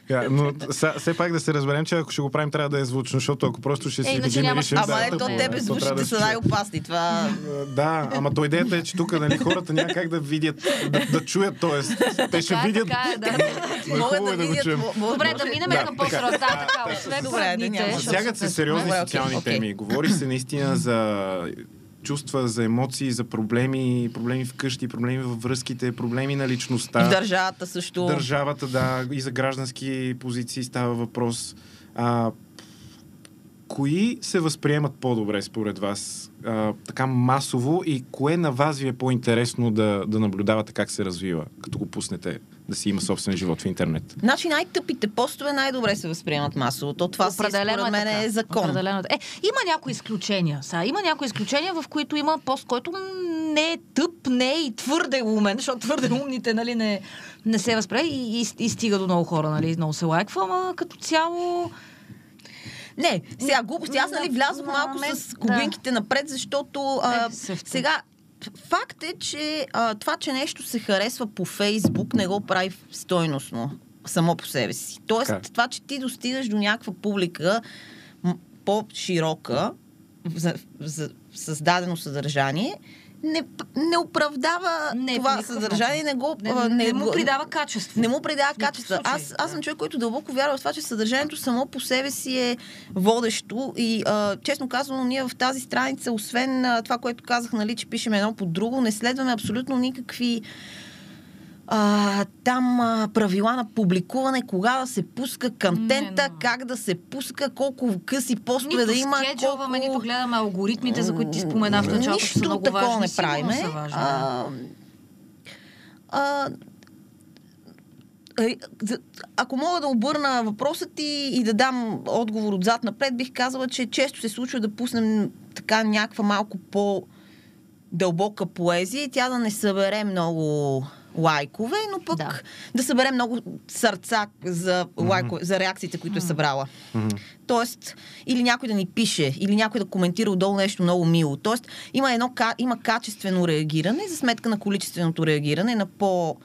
Speaker 1: Да, но са, все пак да се разберем, че ако ще го правим, трябва да е звучно, защото ако просто ще си
Speaker 3: Е, иначе
Speaker 1: ги
Speaker 3: смисъл.
Speaker 2: Ама
Speaker 3: Да,
Speaker 2: ето тебе звучите
Speaker 1: да
Speaker 2: са най-опасни. Това...
Speaker 1: Да, ама то идеята е, че тук нали, хората няма как да видят, да, да чуят, т.е. те ще
Speaker 3: Така е,
Speaker 1: видят.
Speaker 3: така е, да.
Speaker 1: е хубаво е да го чуем.
Speaker 3: Добре, да минем
Speaker 1: Да,
Speaker 3: към. Да, така, освен
Speaker 1: Засягат се сериозни социални теми. Говори се наистина за чувства, за емоции, за проблеми, проблеми вкъщи, проблеми във връзките, проблеми на личността.
Speaker 2: В държавата също.
Speaker 1: Държавата, да, и за граждански позиции става въпрос. А, кои се възприемат по-добре според вас? А, така масово и кое на вас ви е по-интересно да, да наблюдавате как се развива, като го пуснете да си има собствен живот в интернет?
Speaker 2: Значи най-тъпите постове най-добре се възприемат масово. То това си,
Speaker 3: Определено
Speaker 2: според мен
Speaker 3: така.
Speaker 2: е закон.
Speaker 3: Определено. Е, има някои изключения. Сега, има някои изключения, в които има пост, който не е тъп, не е и твърде умен, защото твърде умните нали, не, не се възпре и, и, и стига до много хора, нали, много се лайква, ама като цяло...
Speaker 2: Не, сега глупости. Аз нали
Speaker 3: На-
Speaker 2: влязох малко с кубинките напред, защото а,
Speaker 3: Е,
Speaker 2: сега факт е, че а, това, че нещо се харесва по Фейсбук, не го прави стойностно само по себе си. Тоест,
Speaker 1: Така.
Speaker 2: това, че ти достигаш до някаква публика по-широка за, за създадено съдържание, не, не оправдава
Speaker 3: Не, по
Speaker 2: това съдържание, не го...
Speaker 3: Не,
Speaker 2: а,
Speaker 3: не, му придава качество.
Speaker 2: Не му придава качество. Аз, аз съм човек, който дълбоко вярва в това, че съдържанието само по себе си е водещо. И а, честно казано, ние в тази страница, освен а, това, което казах, нали, че пишем едно по друго, не следваме абсолютно никакви а, там а, правила на публикуване, кога да се пуска контента,
Speaker 3: Не, но-
Speaker 2: как да се пуска, колко къси постове
Speaker 3: Нито
Speaker 2: да има,
Speaker 3: скеджуваме,
Speaker 2: колко...
Speaker 3: нито гледаме алгоритмите, за които ти спомена в началото,
Speaker 2: Нищо
Speaker 3: са много
Speaker 2: такова
Speaker 3: важни.
Speaker 2: не правиме.
Speaker 3: са важни. да.
Speaker 2: А, а, за- ако мога да обърна въпроса ти и да дам отговор отзад напред, бих казала, че често се случва да пуснем така някаква малко по дълбока поезия и тя да не събере много лайкове, но пък
Speaker 3: Да.
Speaker 2: да, събере много сърца за, лайкове, за реакциите, които е събрала. Тоест, или някой да ни пише, или някой да коментира отдолу нещо много мило. Тоест, има едно има качествено реагиране за сметка на количественото реагиране на по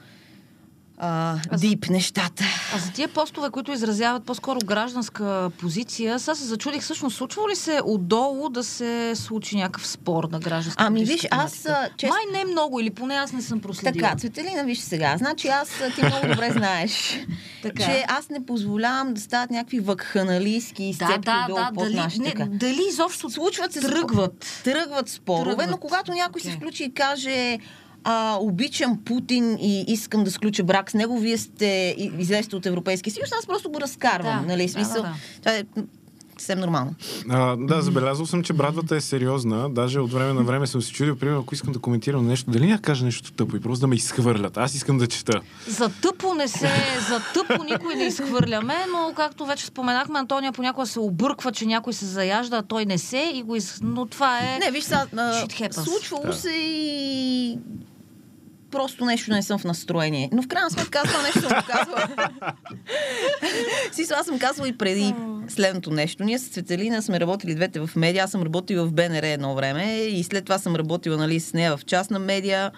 Speaker 2: а, дип нещата.
Speaker 3: А за тия постове, които изразяват по-скоро гражданска позиция, сега се зачудих всъщност, случва ли се отдолу да се случи някакъв спор на гражданска
Speaker 2: Ами, виж, аз, чест-
Speaker 3: Май не много, или поне аз не съм проследила.
Speaker 2: Така, Цветелина, виж сега. Значи аз, ти много добре знаеш,
Speaker 3: Така.
Speaker 2: че аз не позволявам да стават някакви вакханалийски
Speaker 3: да,
Speaker 2: изцепки
Speaker 3: да,
Speaker 2: отдолу
Speaker 3: да,
Speaker 2: под
Speaker 3: дали, не, дали изобщо
Speaker 2: Случват се
Speaker 3: тръгват.
Speaker 2: тръгват спорове,
Speaker 3: Тръгват.
Speaker 2: но когато някой се
Speaker 3: Окей.
Speaker 2: включи и каже а, обичам Путин и искам да сключа брак с него, вие сте излезте от Европейския съюз, аз просто го разкарвам.
Speaker 3: Да,
Speaker 2: нали? Смисъл,
Speaker 3: да, да.
Speaker 2: Това е съвсем нормално.
Speaker 1: А, да, забелязал съм, че брадвата е сериозна. Даже от време на време съм се чудил, примерно, ако искам да коментирам нещо, дали няма кажа нещо тъпо и просто да ме изхвърлят. Аз искам да чета.
Speaker 3: За тъпо не се, за тъпо никой не изхвърляме, но както вече споменахме, Антония понякога се обърква, че някой се заяжда, а той не се и го из... Но това е...
Speaker 2: Не, виж сега, случвало
Speaker 1: Да.
Speaker 2: се и просто нещо не съм в настроение. Но в крайна сметка аз това нещо съм го казвала. Си, аз съм казвала и преди следното нещо. Ние с Цветелина сме работили двете в медиа. Аз съм работила в БНР едно време и след това съм работила нали, с нея в частна медиа.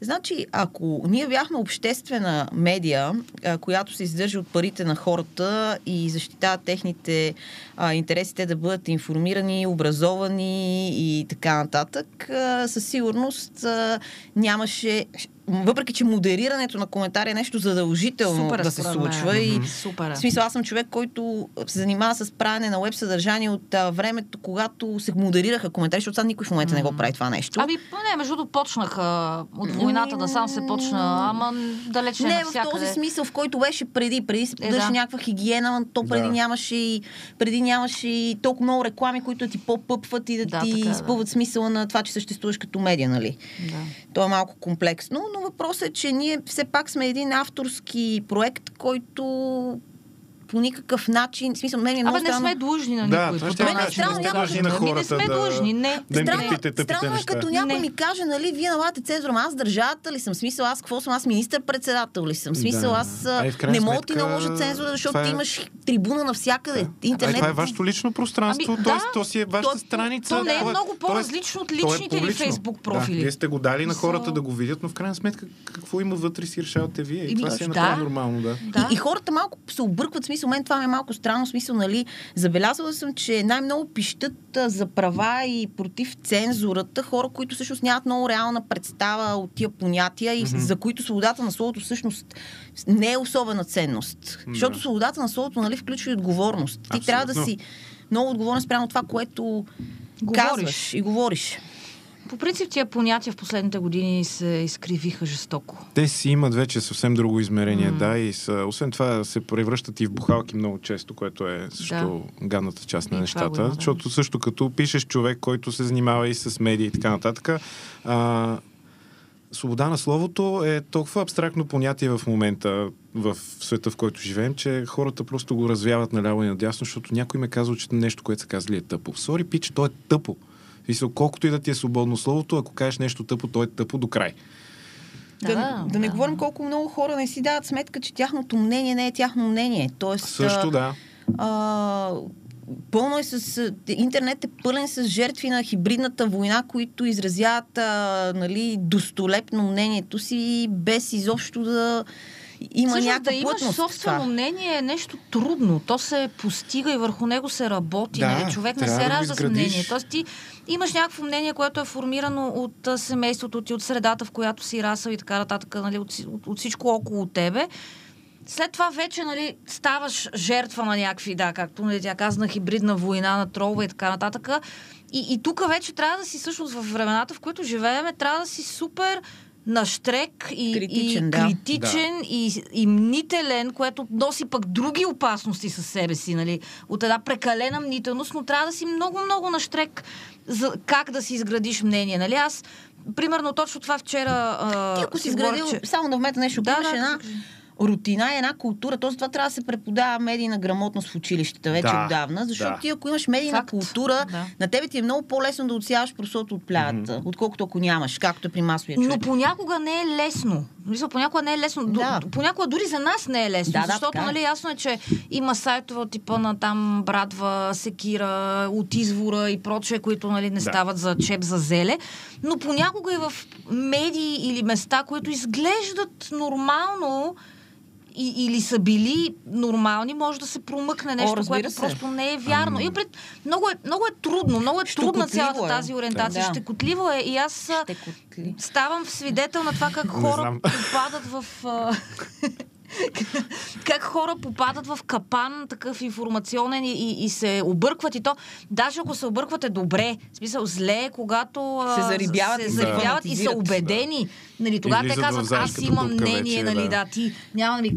Speaker 2: Значи, ако ние бяхме обществена медия, а, която се издържа от парите на хората и защитава техните а, интереси, те да бъдат информирани, образовани и така нататък, а, със сигурност а, нямаше. Въпреки, че модерирането на коментари е нещо задължително
Speaker 3: Супер,
Speaker 2: да се
Speaker 3: според мен.
Speaker 2: случва и
Speaker 3: Супер.
Speaker 2: в смисъл, аз съм човек, който се занимава с правене на веб съдържание от а, времето, когато се модерираха коментари, защото сега никой в момента не го прави това нещо.
Speaker 3: Ами, не, между другото почнаха от войната да сам се почна, ама далеч не,
Speaker 2: не в
Speaker 3: навсякъде.
Speaker 2: този смисъл, в който беше преди. Преди се
Speaker 3: Е, да.
Speaker 2: някаква хигиена, но то преди
Speaker 1: Да.
Speaker 2: нямаше и преди нямаше и толкова много реклами, които ти по-пъпват и да,
Speaker 3: Да,
Speaker 2: ти
Speaker 3: така е, да.
Speaker 2: смисъла на това, че съществуваш като медия, нали?
Speaker 3: Да.
Speaker 2: То е малко комплексно, но въпросът е, че ние все пак сме един авторски проект, който по никакъв начин, в смисъл, мен е много
Speaker 3: Абе, не
Speaker 2: странно.
Speaker 3: сме длъжни на
Speaker 1: Да,
Speaker 3: никой.
Speaker 1: това ще
Speaker 3: този
Speaker 2: кажа,
Speaker 3: начин
Speaker 2: не
Speaker 3: да го
Speaker 2: длъжни
Speaker 1: на
Speaker 3: Ами, не
Speaker 1: хората
Speaker 3: сме
Speaker 1: да-
Speaker 3: длъжни, не.
Speaker 1: да
Speaker 2: Странно, странно е
Speaker 1: неща.
Speaker 2: като някой ми каже, нали, вие налагате цензура, аз държавата ли съм? Смисъл, аз какво съм? Аз министър-председател ли съм? Смисъл,
Speaker 1: Да.
Speaker 2: аз не мога да ти наложа цензура, защото
Speaker 1: това е-
Speaker 2: ти имаш трибуна навсякъде. Интернет.
Speaker 1: това е вашето лично пространство,
Speaker 3: Ами,
Speaker 1: т.е.
Speaker 3: да.
Speaker 1: то си е вашата
Speaker 2: То-
Speaker 1: страница.
Speaker 3: то не е
Speaker 1: то
Speaker 3: много по-различно от
Speaker 1: е
Speaker 3: личните ви. Фейсбук профили.
Speaker 1: Да, вие сте го дали на хората да го видят, но в крайна сметка какво има вътре си решавате вие. И
Speaker 3: Еми,
Speaker 1: това си е
Speaker 3: да.
Speaker 1: направо нормално, да.
Speaker 3: Да.
Speaker 2: И, хората малко се объркват, в смисъл, мен това ми е малко странно, смисъл, нали, забелязала съм, че най-много пищат а, за права и против цензурата хора, които всъщност нямат много реална представа от тия понятия и за които свободата на словото всъщност не е особена ценност.
Speaker 1: Да.
Speaker 2: Защото свободата на словото, нали, включва и отговорност. Ти
Speaker 1: Абсолютно.
Speaker 2: трябва да си много отговорен спрямо това, което
Speaker 3: Говориш.
Speaker 2: казваш и говориш.
Speaker 3: По принцип тия понятия в последните години се изкривиха жестоко.
Speaker 1: Те си имат вече съвсем друго измерение, да, и са, освен това се превръщат и в бухалки много често, което е също гадната част на
Speaker 3: И
Speaker 1: нещата.
Speaker 3: има, да.
Speaker 1: Защото също като пишеш човек, който се занимава и с медии и така нататък, а, свобода на словото е толкова абстрактно понятие в момента в света, в който живеем, че хората просто го развяват наляво и надясно, защото някой ме казва, че нещо, което са казали е тъпо. Сори, пич, то е тъпо. Мисъл, колкото и да ти е свободно словото, ако кажеш нещо тъпо, то е тъпо до край.
Speaker 2: Да,
Speaker 3: Да,
Speaker 2: да, не
Speaker 3: да.
Speaker 2: говорим колко много хора не си дават сметка, че тяхното мнение не е тяхно мнение. Тоест,
Speaker 1: Също да.
Speaker 2: а, пълно е с... Интернет е пълен с жертви на хибридната война, които изразяват а, нали, достолепно мнението си, без изобщо да има
Speaker 3: Всъщност
Speaker 2: някаква
Speaker 3: да имаш собствено
Speaker 2: това.
Speaker 3: мнение е нещо трудно. То се постига и върху него се работи.
Speaker 1: Да,
Speaker 3: нали? Човек не се
Speaker 1: да
Speaker 3: ражда с мнение. Тоест ти имаш някакво мнение, което е формирано от семейството ти, от средата, в която си расъл и така нататък, нали? от, от, от всичко около тебе. След това вече нали, ставаш жертва на някакви, да, както нали, тя каза, на хибридна война, на тролове и така нататък. И, и тук вече трябва да си, всъщност, в времената, в които живееме, трябва да си супер наштрек и,
Speaker 2: Критичен,
Speaker 3: и
Speaker 2: да.
Speaker 3: критичен и, и мнителен, което носи пък други опасности със себе си, нали? От една прекалена мнителност, но трябва да си много-много наштрек за как да си изградиш мнение, нали? Аз, примерно, точно това вчера... а,
Speaker 2: Ти ако си изградил,
Speaker 3: че-
Speaker 2: само да вметна нещо,
Speaker 3: Да,
Speaker 2: да, имаш
Speaker 3: да,
Speaker 2: една
Speaker 3: кажи.
Speaker 2: Рутина и една култура. Тоест това трябва да се преподава медийна грамотност в училищата вече
Speaker 1: Да,
Speaker 2: отдавна, защото
Speaker 1: да.
Speaker 2: ти ако имаш медийна
Speaker 3: Факт.
Speaker 2: култура,
Speaker 3: Да.
Speaker 2: на тебе ти е много по-лесно да отсяваш просото от плята, отколкото ако нямаш, както е при масовия човек.
Speaker 3: Но понякога не е лесно. Мисля, понякога не е лесно.
Speaker 2: Да.
Speaker 3: Да. Понякога дори за нас не е лесно.
Speaker 2: Да, да,
Speaker 3: защото,
Speaker 2: така е.
Speaker 3: нали, ясно е, че има сайтове от типа на там Брадва, Секира, от извора и прочее, които нали, не
Speaker 1: Да.
Speaker 3: стават за чеп за зеле. Но понякога и в медии или места, които изглеждат нормално, и, или са били нормални, може да се промъкне нещо,
Speaker 2: разбира
Speaker 3: което
Speaker 2: се.
Speaker 3: просто не е вярно. И пред, много, е, много е трудно, много е трудна цялата
Speaker 2: е.
Speaker 3: тази ориентация.
Speaker 2: Да.
Speaker 3: Щекотливо е и аз а,
Speaker 2: Ще котли.
Speaker 3: ставам свидетел на това как хора попадат в... как хора попадат в капан такъв информационен и, и, и се объркват и то, даже ако се объркват е добре. В смисъл, зле е, когато
Speaker 2: Се зарибяват
Speaker 3: се
Speaker 2: и
Speaker 1: се
Speaker 3: зарибяват и са убедени. Нали, тогава те казват, аз имам мнение,
Speaker 1: вече,
Speaker 3: нали,
Speaker 1: да.
Speaker 3: да, ти няма да ми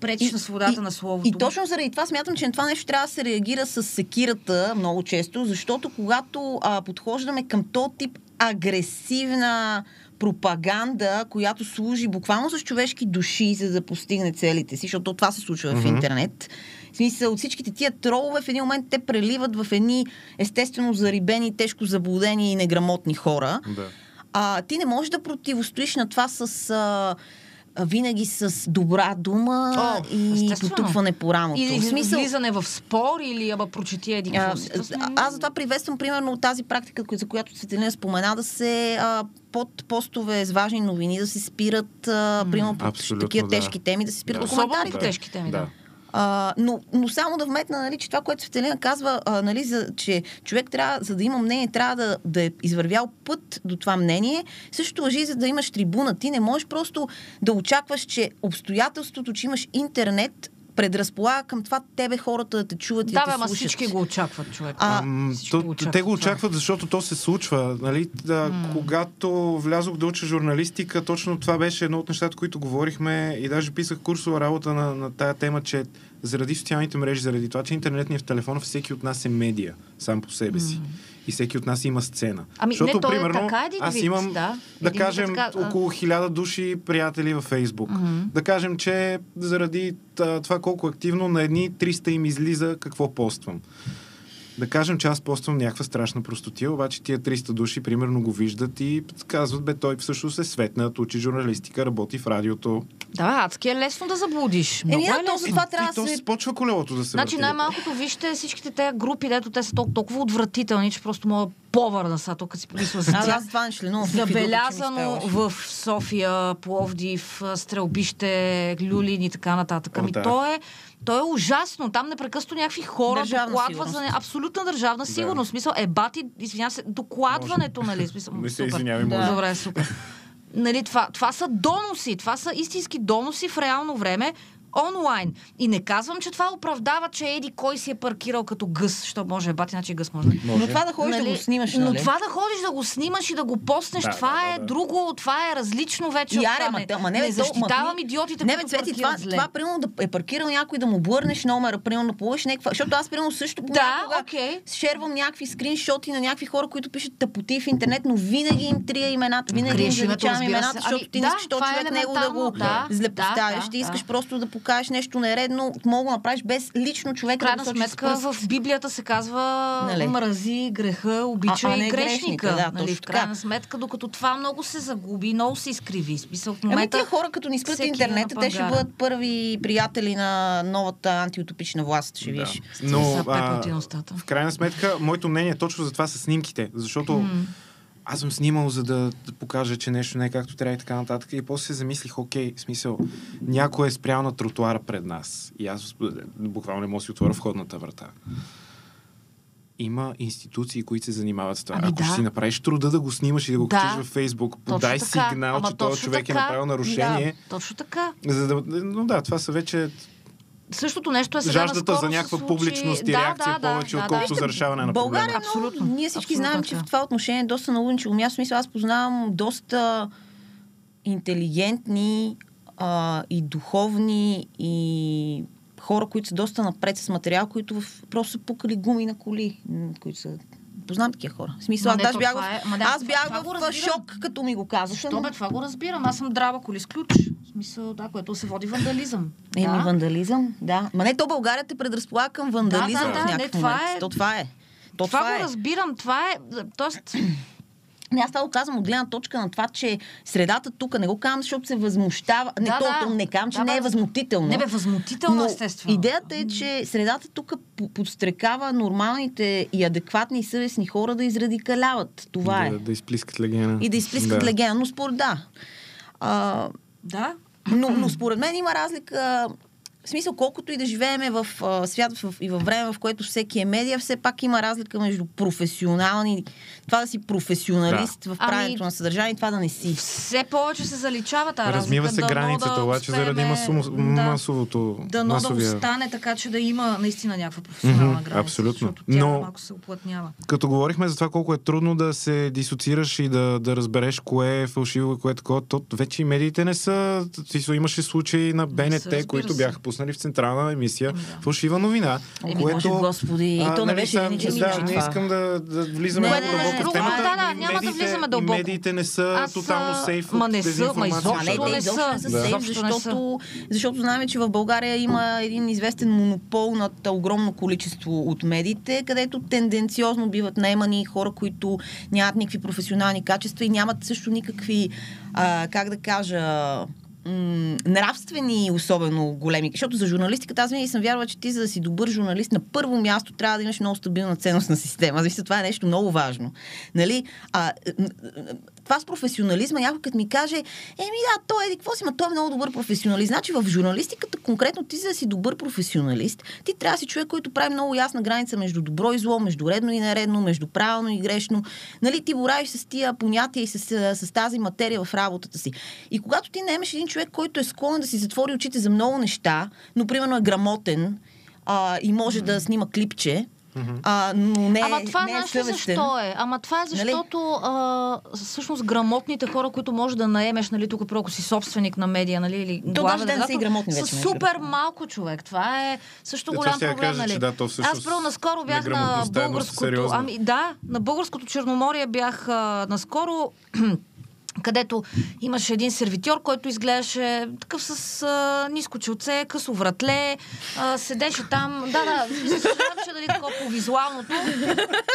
Speaker 3: пречиш на свободата на словото.
Speaker 2: И точно заради това смятам, че на това нещо трябва да се реагира с секирата много често, защото когато а, подхождаме към този тип агресивна пропаганда, която служи буквално с човешки души, за да постигне целите си, защото това се случва в
Speaker 1: Мгм.
Speaker 2: интернет. В смисъл, от всичките тия тролове в един момент те преливат в едни естествено зарибени, тежко заблудени и неграмотни хора.
Speaker 1: Да.
Speaker 2: А, ти не можеш да противостоиш на това с а, винаги с добра дума
Speaker 3: О,
Speaker 2: и
Speaker 3: естествено.
Speaker 2: потупване по рамото.
Speaker 3: Или
Speaker 2: в смисъл,
Speaker 3: влизане в спор, или ама прочети еди
Speaker 2: а,
Speaker 3: какво си.
Speaker 2: Аз затова приветствам примерно тази практика, за която Светелина спомена, да се а, под постове с важни новини да се спират, а, примерно по такива
Speaker 1: да.
Speaker 2: тежки теми, да се спират
Speaker 1: Да.
Speaker 3: Особено
Speaker 2: коментарите.
Speaker 3: по тежки теми, да.
Speaker 2: А, но, но само да вметна, нали, че това, което Светелина казва, а, нали, за, че човек трябва, за да има мнение, трябва да, да е извървял път до това мнение. Също въжи за да имаш трибуна. Ти не можеш просто да очакваш, че обстоятелството, че имаш интернет, предразполага към това тебе хората да те чуват и
Speaker 3: Да,
Speaker 2: да те
Speaker 3: ама
Speaker 2: слушат.
Speaker 3: всички го очакват, човек.
Speaker 2: А,
Speaker 1: то,
Speaker 3: го очакват
Speaker 1: те го
Speaker 3: това.
Speaker 1: очакват, защото то се случва. Нали? Да, Когато влязох да уча журналистика, точно това беше едно от нещата, които говорихме и даже писах курсова работа на, на тая тема, че заради социалните мрежи, заради това, че интернет ни е в телефона, всеки от нас е медия сам по себе си. И всеки от нас има сцена.
Speaker 3: Ами,
Speaker 1: Защото,
Speaker 3: не, то е
Speaker 1: примерно,
Speaker 3: така един
Speaker 1: аз имам,
Speaker 3: да.
Speaker 1: да
Speaker 3: Един е
Speaker 1: кажем,
Speaker 3: така,
Speaker 1: около хиляда души приятели във Фейсбук. Да кажем, че заради това колко активно на едни 300 им излиза какво поствам. Да кажем, че аз поствам някаква страшна простотия, обаче тия 300 души примерно го виждат и казват, бе, той всъщност е светнат, учи журналистика, работи в радиото.
Speaker 3: Да, адски е лесно да заблудиш. Много
Speaker 2: Еми,
Speaker 3: е
Speaker 2: да, то
Speaker 3: лесно.
Speaker 2: това трябва да се...
Speaker 1: почва колелото да се
Speaker 3: Значи
Speaker 1: върти.
Speaker 3: най-малкото вижте всичките тези групи, дето те са толкова, толкова отвратителни, че просто мога повърна са тук си помисля за тях.
Speaker 2: аз това не членувам ми
Speaker 3: Забелязано в София, Пловдив, Стрелбище, Люлин и така нататък. Ами
Speaker 1: да.
Speaker 3: то е, то е ужасно. Там непрекъснато някакви хора
Speaker 2: Държавна
Speaker 3: докладват
Speaker 2: сигурност.
Speaker 3: за не, абсолютна държавна сигурност. В Смисъл, е бати, извинявам се, докладването, нали? в Смисъл,
Speaker 1: Не се извинявай,
Speaker 2: Да.
Speaker 1: може.
Speaker 3: Добре, супер. Нали, това, това са доноси. Това са истински доноси в реално време онлайн. И не казвам, че това оправдава, че Еди кой си е паркирал като гъс, що може, бати, иначе гъс може.
Speaker 1: Може.
Speaker 2: Но това да ходиш да го снимаш,
Speaker 3: Но
Speaker 2: нали?
Speaker 3: това да ходиш да го снимаш и да го постнеш,
Speaker 1: Да,
Speaker 3: това
Speaker 1: да, да,
Speaker 3: е
Speaker 1: да.
Speaker 3: друго, това е различно вече. Това.
Speaker 2: ма, ма не,
Speaker 3: не
Speaker 2: то-
Speaker 3: защитавам
Speaker 2: ма,
Speaker 3: идиотите,
Speaker 2: Не,
Speaker 3: които
Speaker 2: Цвети, това,
Speaker 3: зле.
Speaker 2: това, примерно, да е паркирал някой да му бърнеш номера, примерно да получиш някаква... Защото аз, примерно, също
Speaker 3: Да,
Speaker 2: понякога
Speaker 3: окей.
Speaker 2: шервам някакви скриншоти на някакви хора, които пишат тъпоти в интернет, но винаги им трия имената, винаги им заличавам имената, защото
Speaker 3: Ами,
Speaker 2: ти не
Speaker 3: да,
Speaker 2: искаш този
Speaker 3: е
Speaker 2: човек него да го
Speaker 3: да.
Speaker 2: злепоставяш.
Speaker 3: Да,
Speaker 2: Ти
Speaker 3: да,
Speaker 2: искаш
Speaker 3: да.
Speaker 2: просто да покажеш нещо нередно, мога да направиш без лично човек да
Speaker 3: крайна
Speaker 2: с
Speaker 3: сметка
Speaker 2: пръст.
Speaker 3: в Библията се казва
Speaker 2: Нали?
Speaker 3: мрази греха, обича
Speaker 2: А-
Speaker 3: и грешника.
Speaker 2: грешника, да,
Speaker 3: нали?
Speaker 2: точно
Speaker 3: В крайна
Speaker 2: така.
Speaker 3: сметка, докато това много се загуби, много се изкриви. Смисъл, в
Speaker 2: Ами
Speaker 3: момента...
Speaker 2: тия хора, като ни спрат интернета, те ще бъдат първи приятели на новата антиутопична власт, ще
Speaker 1: Да.
Speaker 2: видиш.
Speaker 3: Но,
Speaker 1: а, в крайна сметка, моето мнение е точно за това са снимките, защото аз съм снимал, за да, да покажа, че нещо не е както трябва и така нататък. И после се замислих, окей, смисъл, някой е спрял на тротуара пред нас. И аз буквално не мога да си отворя входната врата. Има институции, които се занимават с това.
Speaker 3: Ами
Speaker 1: Ако
Speaker 3: да.
Speaker 1: ще си направиш труда да го снимаш и да го
Speaker 3: Да.
Speaker 1: качиш във Фейсбук, подай
Speaker 3: Точно така.
Speaker 1: сигнал,
Speaker 3: Ама
Speaker 1: че този човек
Speaker 3: така.
Speaker 1: е направил нарушение.
Speaker 3: Да, точно така.
Speaker 1: За да, но да, това са вече
Speaker 3: Същото нещо е сега
Speaker 1: жаждата за някаква
Speaker 3: случи-
Speaker 1: публичност и
Speaker 3: Да,
Speaker 1: реакция
Speaker 3: да,
Speaker 1: повече,
Speaker 3: да,
Speaker 1: отколкото
Speaker 3: да.
Speaker 1: за решаване на
Speaker 2: България
Speaker 1: проблема.
Speaker 2: е много,
Speaker 3: Абсолютно.
Speaker 2: ние всички
Speaker 3: Абсолютно
Speaker 2: знаем, че в това отношение е доста налудничево място. Мисля, аз познавам доста интелигентни а, и духовни и хора, които са доста напред с материал, които в, просто са пукали гуми на коли, които са Познавам такива хора. В смисъл,
Speaker 3: Ма
Speaker 2: аз бях,
Speaker 3: това
Speaker 2: в,
Speaker 3: е-
Speaker 2: аз
Speaker 3: това-
Speaker 2: бях в шок, като ми го казаха.
Speaker 3: Защо бе, това го разбирам. Аз съм драва коли с ключ. В смисъл, да, което се води вандализъм.
Speaker 2: Еми,
Speaker 3: да.
Speaker 2: вандализъм, да. Ма не, то България те предразполага към вандализъм
Speaker 3: Да, да,
Speaker 2: в
Speaker 3: да,
Speaker 2: някакъв
Speaker 3: не, това
Speaker 2: момент.
Speaker 3: е-
Speaker 2: То това е. То
Speaker 3: това,
Speaker 2: това,
Speaker 3: го
Speaker 2: е.
Speaker 3: разбирам. Това е... Тоест,
Speaker 2: Не, аз това го казвам от гледна точка на това, че средата тук не го казвам, защото се възмущава. Не,
Speaker 3: Да,
Speaker 2: то,
Speaker 3: да.
Speaker 2: то не казвам, че
Speaker 3: Да,
Speaker 2: не е възмутително.
Speaker 3: не бе, възмутително,
Speaker 2: но
Speaker 3: естествено.
Speaker 2: Идеята е, че средата тук по- подстрекава нормалните и адекватни и съвестни хора да израдикаляват. Това е.
Speaker 1: Да, да изплискат легена.
Speaker 2: И да изплискат
Speaker 1: да.
Speaker 2: легена. Но според да. А,
Speaker 3: да,
Speaker 2: но, но според мен има разлика. В смисъл, колкото и да живееме в а, свят в, и във време, в което всеки е медия, все пак има разлика между професионални, това да си професионалист в
Speaker 3: Ами-
Speaker 2: правенето на съдържание и това да не си.
Speaker 3: все повече се заличава тази
Speaker 1: Размива
Speaker 3: разлика.
Speaker 1: се
Speaker 3: Дано
Speaker 1: границата,
Speaker 3: да
Speaker 1: обаче заради масу,
Speaker 3: да,
Speaker 1: масовото,
Speaker 3: Дано
Speaker 1: масовия...
Speaker 3: да остане така, че да има наистина някаква професионална
Speaker 1: Мгм,
Speaker 3: граница.
Speaker 1: абсолютно.
Speaker 3: Тя
Speaker 1: Но-
Speaker 3: малко се оплътнява.
Speaker 1: Като говорихме за това колко е трудно да се дисоциираш и да, да разбереш кое е фалшиво и кое е такова, то вече и медиите не са... Ти имаше случаи на БНТ, които бяха пуснали в централна емисия
Speaker 3: Еми да.
Speaker 1: фалшива новина.
Speaker 2: Еми, Боже Господи, и то не
Speaker 1: нали,
Speaker 2: беше
Speaker 1: Да,
Speaker 2: случай
Speaker 1: не искам да, да влизаме
Speaker 2: Не,
Speaker 1: много
Speaker 2: не, не,
Speaker 1: дълбоко
Speaker 2: не,
Speaker 1: в темата.
Speaker 3: да, да,
Speaker 1: и
Speaker 3: няма да влизаме дълбоко.
Speaker 1: Медиите не са
Speaker 3: Аз,
Speaker 1: тотално
Speaker 3: а,
Speaker 1: сейф
Speaker 3: ма
Speaker 1: от
Speaker 3: не са, ма
Speaker 1: дезинформация.
Speaker 3: изобщо
Speaker 2: А не, те
Speaker 3: не
Speaker 2: изобщо
Speaker 3: са.
Speaker 2: не са
Speaker 1: Да.
Speaker 2: сейф,
Speaker 3: Изобщо не са.
Speaker 2: защото, защото знаем, че в България има един известен монопол над огромно количество от медиите, където тенденциозно биват наемани хора, които нямат никакви професионални качества и нямат също никакви, а, как да кажа, м, нравствени особено големи. Защото за журналистиката аз винаги съм вярвала, че ти за да си добър журналист на първо място трябва да имаш много стабилна ценностна система. Мисля, това е нещо много важно. Нали? А, това с професионализма, някой като ми каже, еми да, той е, какво си, ма той е много добър професионалист. Значи в журналистиката конкретно ти за да си добър професионалист, ти трябва да си човек, който прави много ясна граница между добро и зло, между редно и нередно, между правилно и грешно. Нали, ти боравиш с тия понятия и с, с, с тази материя в работата си. И когато ти наемеш един човек, който е склонен да си затвори очите за много неща, но примерно е грамотен а, и може да снима клипче, а, но не,
Speaker 3: Ама това
Speaker 2: не е
Speaker 3: знаеш ли
Speaker 2: съвестен.
Speaker 3: защо е? Ама това е
Speaker 2: Нали?
Speaker 3: защото а, всъщност грамотните хора, които може да наемеш, нали, тук ако си собственик на медия, нали, или
Speaker 2: То
Speaker 3: главен
Speaker 2: даже те не са и
Speaker 3: редактор,
Speaker 2: грамотни
Speaker 3: са
Speaker 2: вече, между
Speaker 3: супер малко човек. Това е също
Speaker 1: Е,
Speaker 3: голям проблем,
Speaker 1: кажа,
Speaker 3: нали?
Speaker 1: че да, то всъщност
Speaker 3: Аз първо наскоро бях на
Speaker 1: е
Speaker 3: българското... Ами да, на българското Черноморие бях а, наскоро където имаше един сервитьор, който изглеждаше такъв с а, ниско челце, късо вратле, а, седеше там. Да, да, съжалявам, че дали такова по визуалното.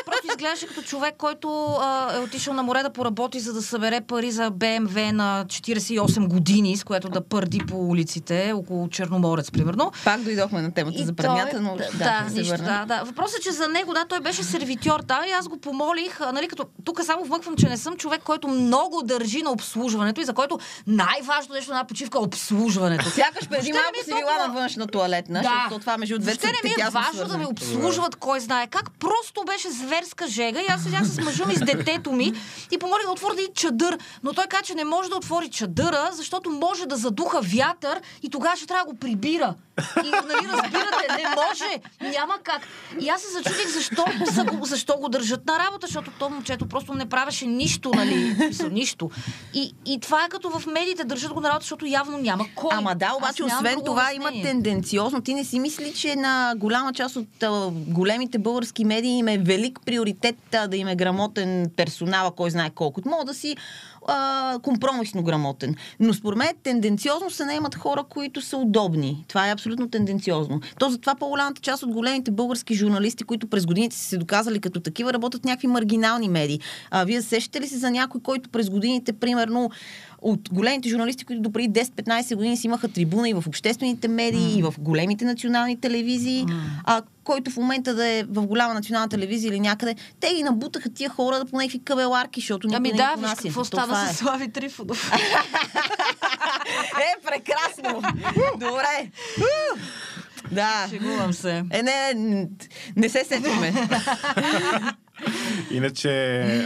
Speaker 3: Просто изглеждаше като човек, който а, е отишъл на море да поработи, за да събере пари за БМВ на 48 години, с което да пърди по улиците, около Черноморец, примерно.
Speaker 2: Пак дойдохме на темата
Speaker 3: И
Speaker 2: за праднята, но да,
Speaker 3: да,
Speaker 2: да,
Speaker 3: нищо, да, да. Въпросът е, че за него, да, той беше сервитьор, да, и аз го помолих, а, нали, като тук само вмъквам, че не съм човек, който много държи на обслужването и за който най-важно нещо на една почивка е обслужването.
Speaker 2: Сякаш преди малко
Speaker 3: ми е
Speaker 2: си била
Speaker 3: толкова-
Speaker 2: на външна туалетна,
Speaker 3: Да.
Speaker 2: защото това между двете
Speaker 3: Въобще не ми е важно да ме обслужват, кой знае как. Просто беше зверска жега и аз седях с мъжа ми, с детето ми и помолих да отвори един чадър. Но той каза, че не може да отвори чадъра, защото може да задуха вятър и тогава ще трябва да го прибира. И, нали, разбирате, не може. Няма как. И аз се зачудих защо, защо го държат на работа, защото то момчето просто не правеше нищо, нали? Нищо. И, и това е като в медиите, държат го на работа, защото явно няма кой.
Speaker 2: Ама да, обаче освен това има
Speaker 3: обяснение.
Speaker 2: тенденциозно. Ти не си мисли, че на голяма част от а, големите български медии им е велик приоритет а, да им е грамотен персонал, кой знае колко. Мога да си компромисно грамотен. Но според мен тенденциозно се наемат хора, които са удобни. Това е абсолютно тенденциозно. То затова по-голямата част от големите български журналисти, които през годините са се доказали като такива, работят някакви маргинални медии. А вие сещате ли се за някой, който през годините примерно, от големите журналисти, които допреди 10-15 години си имаха трибуна и в обществените медии, mm. и в големите национални телевизии, mm. а който в момента да е в голяма национална телевизия или някъде, те ги набутаха тия хора да по някакви кабеларки, защото никой
Speaker 3: ами
Speaker 2: не
Speaker 3: да, виж какво стана
Speaker 2: това
Speaker 3: с
Speaker 2: е.
Speaker 3: Слави Трифонов.
Speaker 2: Е, прекрасно! Добре! Да.
Speaker 3: Шегувам се.
Speaker 2: Е, не, не, се сетихме.
Speaker 1: Иначе,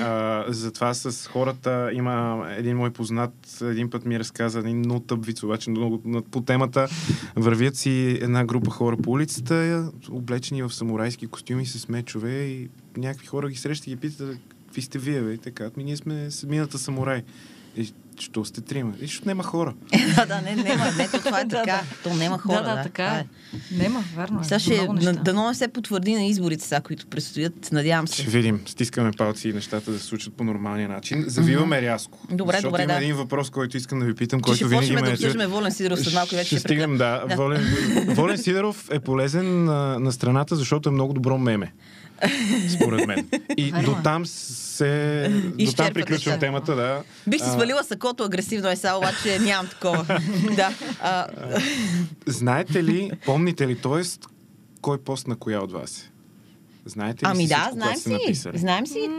Speaker 1: а, за това с хората има един мой познат, един път ми разказа един много тъп виц, обаче много по темата. Вървят си една група хора по улицата, облечени в самурайски костюми с мечове и някакви хора ги срещат и ги питат, какви сте вие, бе? Казват, ми ние сме седмината самурай. И що сте трима? И защото няма хора.
Speaker 2: да, да, не, нема, не, то това е
Speaker 3: Да,
Speaker 2: така. То нема хора.
Speaker 3: да, да, така
Speaker 2: това
Speaker 3: е. Нема, верно е.
Speaker 2: Сега ще, дано не се потвърди на изборите сега, които предстоят. Надявам
Speaker 1: Ще
Speaker 2: се.
Speaker 1: видим. Стискаме палци и нещата да се случат по нормалния начин. Завиваме рязко.
Speaker 2: Добре,
Speaker 1: защото
Speaker 2: добре,
Speaker 1: има
Speaker 2: да.
Speaker 1: един въпрос, който искам да ви питам, който
Speaker 2: ще
Speaker 1: винаги ме
Speaker 2: да
Speaker 1: е...
Speaker 2: обсъждаме Волен Сидоров след малко и вече
Speaker 1: ще
Speaker 2: ще
Speaker 1: стигнем, да.
Speaker 2: Да.
Speaker 1: Волен, Волен Сидоров е полезен на, на страната, защото е много добро меме. Според мен. И
Speaker 3: Верно
Speaker 1: до там се... До там приключвам темата, да.
Speaker 2: Бих си свалила сакото агресивно е сега, обаче нямам такова. да. А,
Speaker 1: Знаете ли, помните ли, т.е. кой пост на коя от вас е? Знаете ли
Speaker 2: ами
Speaker 1: си
Speaker 2: да,
Speaker 1: всичко,
Speaker 2: знаем си.
Speaker 1: написали?
Speaker 2: Знаем си.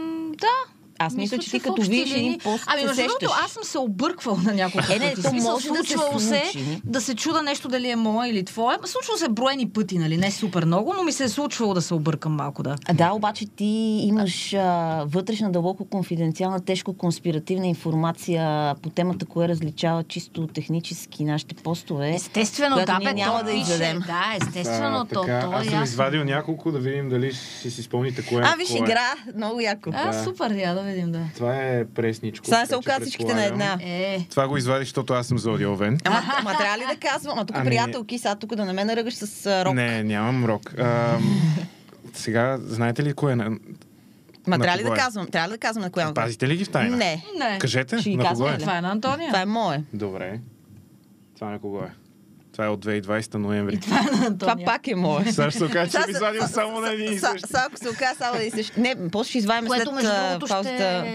Speaker 3: Да.
Speaker 2: Аз мисля, че ти като видиш един пост,
Speaker 3: Ами,
Speaker 2: се
Speaker 3: между другото, аз съм се обърквала на няколко
Speaker 2: Е, не,
Speaker 3: пъти.
Speaker 2: то може да се
Speaker 3: случвало се
Speaker 2: случи.
Speaker 3: да се чуда нещо дали е мое или твое. Ма Случвало се броени пъти, нали? Не супер много, но ми се е случвало да се объркам малко, да.
Speaker 2: А, Да, обаче ти имаш а, вътрешна, дълбоко конфиденциална, тежко конспиративна информация по темата, кое различава чисто технически нашите постове.
Speaker 3: Естествено, да, бе,
Speaker 2: няма
Speaker 3: то
Speaker 2: да издадем.
Speaker 3: Да, естествено,
Speaker 1: А,
Speaker 3: то,
Speaker 1: така,
Speaker 3: то е
Speaker 1: аз съм извадил няколко да видим дали ще си спомните кое
Speaker 2: А, виж,
Speaker 1: е.
Speaker 2: игра, много яко.
Speaker 3: А,
Speaker 1: Да.
Speaker 3: супер, я да видим, да.
Speaker 1: Това е пресничко.
Speaker 2: Сега се всичките на
Speaker 1: предполагам.
Speaker 2: една.
Speaker 3: Е,
Speaker 1: Това го извадих, защото аз съм зодия овен.
Speaker 2: Ама, ама трябва ли да казвам? Ама тук
Speaker 1: Ами-
Speaker 2: приятелки, сега тук да не ме наръгаш с а, рок.
Speaker 1: Не, нямам рок. А, сега, знаете ли кое е? на-
Speaker 2: Ма
Speaker 1: на
Speaker 2: трябва ли да
Speaker 1: е?
Speaker 2: казвам? Трябва ли да казвам на коя?
Speaker 1: Пазите ли ги в тайна?
Speaker 2: Не.
Speaker 3: не.
Speaker 1: Кажете,
Speaker 2: Ще ги
Speaker 1: на кого е?
Speaker 3: Това е на Антония.
Speaker 2: Това е мое.
Speaker 1: Добре. Това на кого е? Това е от 2020 ноември.
Speaker 3: Това е на
Speaker 2: Това пак е мое.
Speaker 1: Сега ще се окаже, че ви извадил
Speaker 2: са-
Speaker 1: само на един и същи.
Speaker 2: Сега ако се окаже само да и същи. Не, после ще извадим след
Speaker 3: Което, между
Speaker 2: а,
Speaker 3: другото,
Speaker 2: паузата.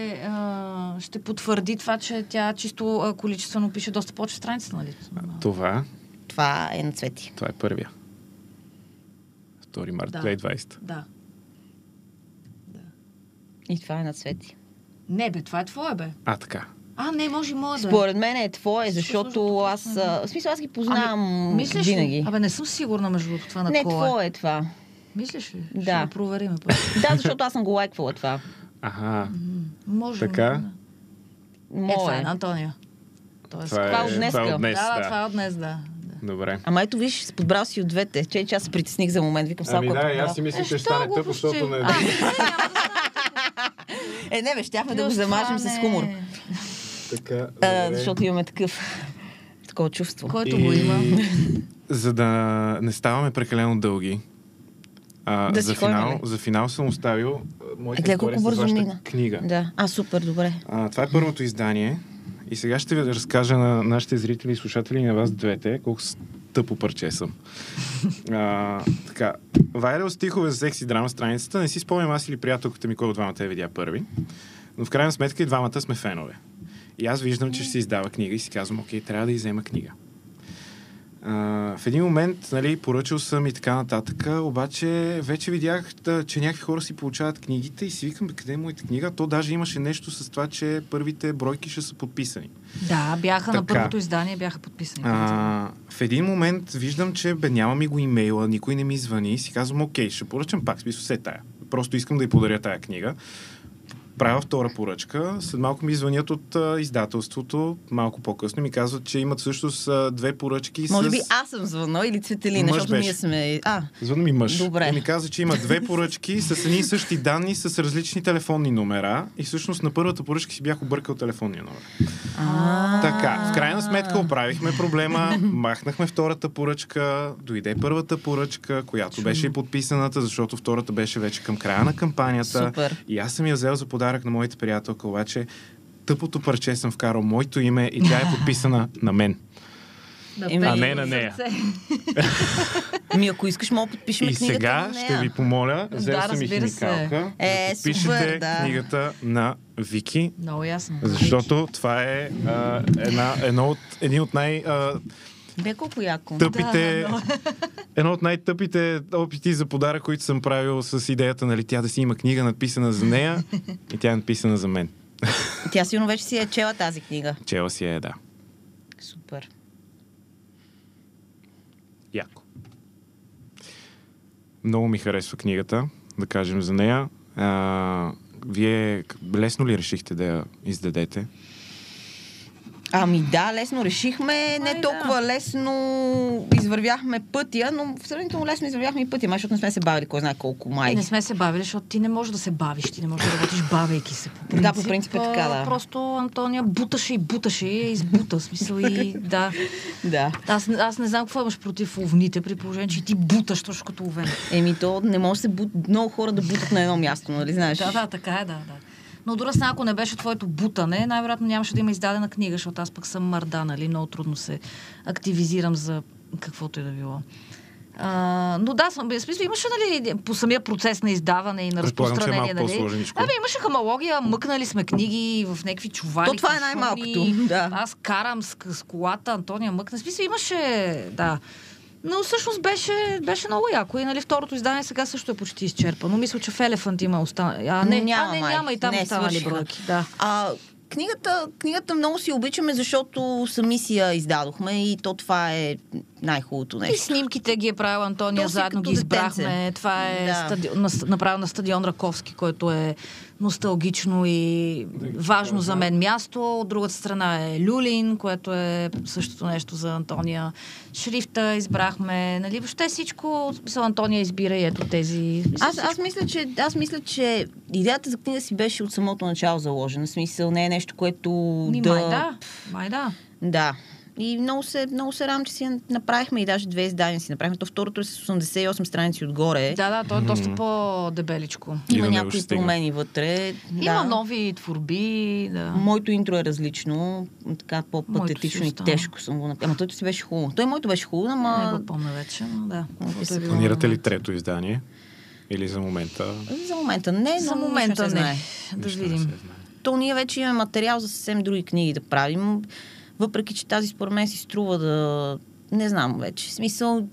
Speaker 3: ще, потвърди това, че тя чисто количествено пише доста повече страница, нали?
Speaker 1: Това,
Speaker 2: Това е на цвети.
Speaker 1: това е първия. 2 март
Speaker 3: Да.
Speaker 1: 2020.
Speaker 3: Да.
Speaker 2: И това е на цвети.
Speaker 3: Не, бе, това е твое, бе.
Speaker 1: А, така.
Speaker 3: А, не, може и мое да е.
Speaker 2: Според мен е твое, защото аз... В смисъл, аз ги познавам
Speaker 3: Ами, Мислиш
Speaker 2: винаги.
Speaker 3: ли? Абе, не съм сигурна между другото това на
Speaker 2: Не,
Speaker 3: кой е.
Speaker 2: твое е това.
Speaker 3: Мислиш ли?
Speaker 2: Да.
Speaker 3: Ще проверим.
Speaker 2: Да, защото аз съм го лайквала това.
Speaker 1: Аха.
Speaker 3: М, Може.
Speaker 1: Така?
Speaker 3: да. Е, това е
Speaker 2: Мое.
Speaker 3: на Антония. Тоест,
Speaker 1: Това
Speaker 2: това
Speaker 1: е,
Speaker 2: от днеска.
Speaker 1: това е от днес,
Speaker 3: да, да, това е от днес, да.
Speaker 1: Добре.
Speaker 2: Ама ето виж, подбрал си от двете. Че, че аз се притесних за момент. Викам сега,
Speaker 1: Ами
Speaker 2: е
Speaker 1: да,
Speaker 2: подбрал.
Speaker 1: аз си мисля, че ще
Speaker 3: Е,
Speaker 1: стане тъпо, защото не...
Speaker 3: А, не,
Speaker 2: Е, не бе, щяхме да го
Speaker 3: това
Speaker 2: с
Speaker 3: не-
Speaker 2: хумор.
Speaker 1: Така,
Speaker 2: А, защото имаме такъв такова чувство.
Speaker 3: Който го има.
Speaker 1: За да не ставаме прекалено дълги, а,
Speaker 2: Да
Speaker 1: за,
Speaker 2: ходим,
Speaker 1: финал, за финал съм оставил моите
Speaker 2: Е, гледай колко бързо мина.
Speaker 1: книга.
Speaker 2: Да. А, супер, добре.
Speaker 1: А, това е първото издание. И сега ще ви разкажа на нашите зрители и слушатели и на вас двете, колко тъпо парче съм. А, така, Вайрел стихове за секси драма страницата. Не си спомням аз или приятелката ми, кой от двамата я видя първи. Но в крайна сметка и двамата сме фенове. И аз виждам, че ще се издава книга и си казвам, окей, трябва да иззема книга. А, в един момент, нали, поръчал съм и така нататък, обаче вече видях, да, че някакви хора си получават книгите и си викам, бе, къде е моята книга? То даже имаше нещо с това, че първите бройки ще са подписани.
Speaker 3: Да, бяха на
Speaker 1: Така.
Speaker 3: първото издание, бяха подписани.
Speaker 1: А, в един момент виждам, че бе, няма ми го имейла, никой не ми звъни и си казвам, окей, ще поръчам пак, смисъл се тая. Просто искам да й подаря тая книга. Правя втора поръчка. След малко ми звънят от а, издателството, малко по-късно ми казват, че имат всъщност а, две поръчки
Speaker 2: Може
Speaker 1: с...
Speaker 2: би аз съм звънна или Цветелина, защото
Speaker 1: беше.
Speaker 2: ние сме... А,
Speaker 1: Звънна ми мъж.
Speaker 2: Добре.
Speaker 1: И ми каза, че има две поръчки с едни и същи данни, с различни телефонни номера. И всъщност на първата поръчка си бях объркал телефонния номер. Така, в крайна сметка оправихме проблема, махнахме втората поръчка, дойде първата поръчка, която беше и подписаната, защото втората беше вече към края на кампанията.
Speaker 2: Супер.
Speaker 1: И аз съм я взел за подарък на моите приятелка, обаче тъпото парче съм вкарал моето име и тя е подписана на мен.
Speaker 3: Да
Speaker 1: А не на нея.
Speaker 2: Ми, ако искаш, мога да подпишем
Speaker 1: И
Speaker 2: книгата
Speaker 1: сега
Speaker 2: на нея.
Speaker 1: ще ви помоля, взел
Speaker 3: Да,
Speaker 1: съм и
Speaker 3: разбира се.
Speaker 1: химикалка,
Speaker 2: Е,
Speaker 1: да подпишете
Speaker 2: супер, да.
Speaker 1: книгата на Вики,
Speaker 3: Много ясно.
Speaker 1: защото това е а, една, едно от, един от най... А,
Speaker 2: Бе колко яко.
Speaker 1: тъпите, едно от най-тъпите опити за подарък, които съм правил с идеята, нали, тя да си има книга написана за нея и тя е написана за мен.
Speaker 2: Тя сигурно вече си е чела тази книга.
Speaker 1: Чела си е, да.
Speaker 2: Супер.
Speaker 1: Яко. Много ми харесва книгата, да кажем за нея. А, вие лесно ли решихте да я издадете?
Speaker 2: Ами да, лесно решихме. Не
Speaker 3: Ами
Speaker 2: толкова лесно извървяхме пътя, но сравнително лесно извървяхме и пътя, май, защото не сме се бавили кой знае колко май.
Speaker 3: Не сме се бавили, защото ти не можеш да се бавиш, ти не можеш да работиш бавейки се. По
Speaker 2: Да, по принцип е така, да.
Speaker 3: Просто Антония буташе и буташе и я избута. Смисъл и да.
Speaker 2: Да.
Speaker 3: Аз, аз не знам какво имаш против овните, при положение, че ти буташ точно като овен.
Speaker 2: Еми то не може да се бут... много хора да бутат на едно място, нали знаеш?
Speaker 3: Да, да, така е, да, да. Но дори сега, ако не беше твоето бутане, най-вероятно нямаше да има издадена книга, защото аз пък съм мърда, нали? Много трудно се активизирам за каквото и да било. А, но да, съм, смисъл, имаше нали, по самия процес на издаване и на
Speaker 1: е
Speaker 3: разпространение. нали? Ами имаше хамология, мъкнали сме книги в някакви чували.
Speaker 2: То това е най-малкото, да.
Speaker 3: Аз карам с, с колата, Антония мъкна. Смисъл имаше, да. Но всъщност беше, беше много яко. И нали, второто издание сега също е почти изчерпано. Мисля, че в Елефант има останали. А, не,
Speaker 2: Няма,
Speaker 3: а, не, няма и там
Speaker 2: Не,
Speaker 3: останали
Speaker 2: свършиха.
Speaker 3: бройки. Да.
Speaker 2: А, книгата, книгата много си обичаме, защото сами си я издадохме и то това е най-хубавото
Speaker 3: И
Speaker 2: нещо.
Speaker 3: снимките ги е правил Антония,
Speaker 2: То
Speaker 3: заедно ги избрахме.
Speaker 2: детенце.
Speaker 3: Това е
Speaker 2: Да.
Speaker 3: стади... на, направено на стадион Раковски, който е носталгично и важно за мен място. От другата страна е Люлин, което е същото нещо за Антония. Шрифта избрахме, нали, въобще всичко, смисъл Антония избира и ето тези.
Speaker 2: Аз, аз, мисля, че, аз мисля, че идеята за книга си беше от самото начало заложена. В смисъл не е нещо, което
Speaker 3: Ми,
Speaker 2: да...
Speaker 3: Май да, май да.
Speaker 2: Да. И много се, много се радвам, че си направихме и даже две издания си направихме. То второто е с 88 страници отгоре.
Speaker 3: Да, да, то е доста по-дебеличко.
Speaker 2: Има някои промени вътре.
Speaker 3: Има
Speaker 2: да.
Speaker 3: нови творби, да.
Speaker 2: Моето интро е различно, така по-патетично и тежко съм го направил. Ама той си беше хубаво. Той моето беше хубаво,
Speaker 3: Не
Speaker 2: ама
Speaker 3: го помня вече, но да. е
Speaker 1: Планирате ли трето издание? Или за момента?
Speaker 2: за момента не,
Speaker 3: За момента не. Да
Speaker 1: не
Speaker 3: видим.
Speaker 2: То ние вече имаме материал за съвсем други книги да правим. Въпреки, че тази според мен си струва да... Не знам вече. В смисъл...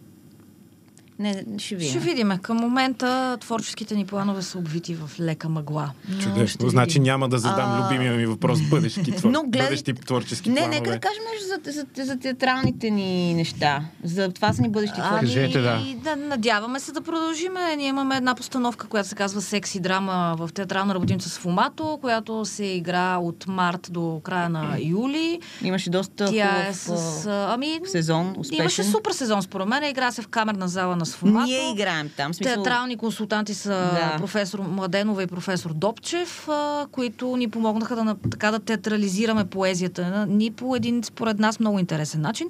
Speaker 2: Не, ще видим.
Speaker 3: Ще видим. Към момента творческите ни планове са обвити в лека мъгла.
Speaker 1: Чудесно. Значи няма да задам
Speaker 2: А,
Speaker 1: любимия ми въпрос. Бъдещи, твор...
Speaker 2: но гледай-
Speaker 1: бъдещи творчески
Speaker 2: Не,
Speaker 1: планове.
Speaker 2: нека да кажем нещо за, за, за театралните ни неща. За това са ни бъдещи творчески.
Speaker 1: Кажете, да.
Speaker 3: да. Надяваме се да продължим. Ние имаме една постановка, която се казва Секси драма в театрална работиница с Фумато, която се игра от март до края на юли.
Speaker 2: Имаше доста
Speaker 3: Тя е
Speaker 2: хубав
Speaker 3: с...
Speaker 2: а,
Speaker 3: а, Ами,
Speaker 2: сезон, успешен.
Speaker 3: Имаше супер сезон, според мен. Игра се в камерна зала на Сфумато.
Speaker 2: Ние играем там. Смисъл...
Speaker 3: Театрални консултанти са
Speaker 2: Да.
Speaker 3: професор Младенова и професор Добчев, а, които ни помогнаха да, така да театрализираме поезията ни по един, според нас, много интересен начин.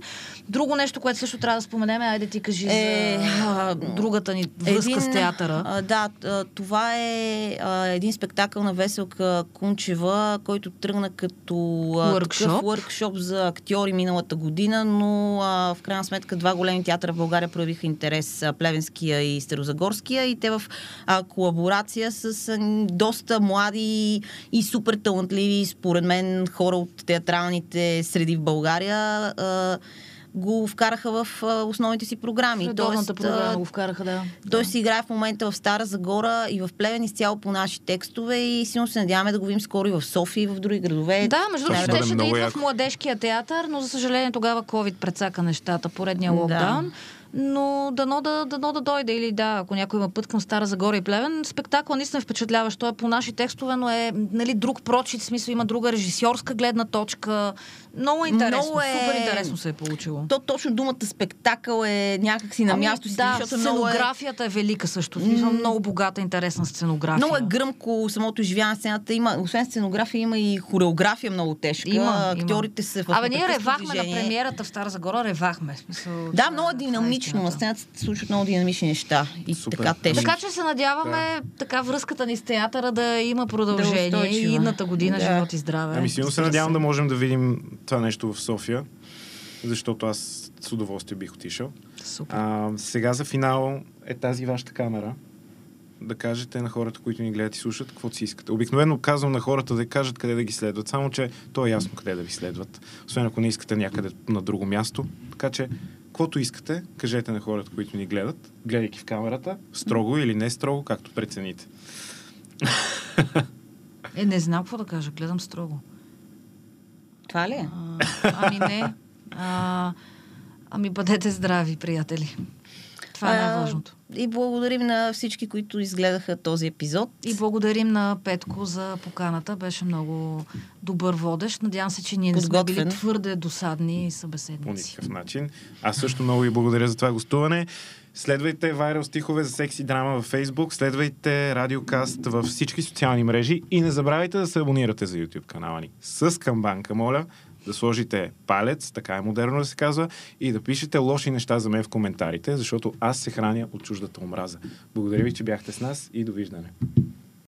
Speaker 3: Друго нещо, което също трябва да споменем, айде ти кажи
Speaker 2: Е,
Speaker 3: за а, другата ни връзка с театъра.
Speaker 2: А, да, това е а, един спектакъл на Веселка Кунчева, който тръгна като
Speaker 3: Workshop.
Speaker 2: workshop за актьори миналата година, но а, в крайна сметка два големи театъра в България проявиха интерес, Плевенския и Старозагорския, и те в а, колаборация с а, доста млади и супер талантливи, според мен, хора от театралните среди в България. А, го вкараха в а, основните си програми.
Speaker 3: Редовната
Speaker 2: Тоест, а,
Speaker 3: програма го вкараха, да.
Speaker 2: той се играе в момента в Стара Загора и в Плевен изцяло по наши текстове и силно се надяваме да го видим скоро и в София и в други градове.
Speaker 3: Да, между другото, щеше да идва в младежкия театър, но за съжаление тогава COVID прецака нещата, поредния
Speaker 2: Да.
Speaker 3: Но дано да, дано да дойде или да, ако някой има път към Стара Загора и Плевен. Спектакъл наистина е впечатляващ. Той е по наши текстове, но е нали, друг прочит, в смисъл има друга режисьорска гледна точка. Много е интересно,
Speaker 2: Много е-
Speaker 3: супер интересно се е получило.
Speaker 2: То точно думата спектакъл е някакси на място си,
Speaker 3: да,
Speaker 2: защото е,
Speaker 3: сценографията е... велика също. Смисъл, много богата, интересна сценография.
Speaker 2: много е гръмко самото изживяване на сцената. Има, освен сценография, има и хореография много тежка.
Speaker 3: Има, има.
Speaker 2: Актьорите са в
Speaker 3: Абе, ние ревахме на
Speaker 2: движение.
Speaker 3: премиерата в Стара Загора, ревахме. Смисъл,
Speaker 2: Да, много е
Speaker 3: това
Speaker 2: динамично. На сцената се случват много динамични неща. И
Speaker 1: Супер.
Speaker 2: така тежки.
Speaker 3: Така че се надяваме така връзката ни с театъра да има продължение
Speaker 2: Да
Speaker 3: и идната година
Speaker 2: Да.
Speaker 3: живот и здраве.
Speaker 1: Ами силно се надявам да можем да видим това нещо в София. защото аз с удоволствие бих отишъл.
Speaker 3: Супер.
Speaker 1: А, сега за финал е тази вашата камера. Да кажете на хората, които ни гледат и слушат, каквото си искате. Обикновено казвам на хората да кажат къде да ги следват, само че то е ясно къде да ви следват. Освен ако не искате някъде на друго място. Така че, каквото искате, кажете на хората, които ни гледат, гледайки в камерата, строго или не строго, както прецените.
Speaker 3: Е, не знам какво да кажа, гледам строго.
Speaker 2: Това ли е?
Speaker 3: А, ами не. А, ами бъдете здрави, приятели. Това е най-важното.
Speaker 2: И благодарим на всички, които изгледаха този епизод.
Speaker 3: И благодарим на Петко за поканата. Беше много добър водещ. Надявам се, че ние не сме били твърде досадни
Speaker 1: По
Speaker 3: събеседници.
Speaker 1: никакъв начин. Аз също много ви благодаря за това гостуване. Следвайте Viral стихове за секси драма във Facebook, следвайте Радиокаст във всички социални мрежи и не забравяйте да се абонирате за YouTube канала ни. С камбанка, моля, да сложите палец, така е модерно да се казва, и да пишете лоши неща за мен в коментарите, защото аз се храня от чуждата омраза. Благодаря ви, че бяхте с нас и довиждане.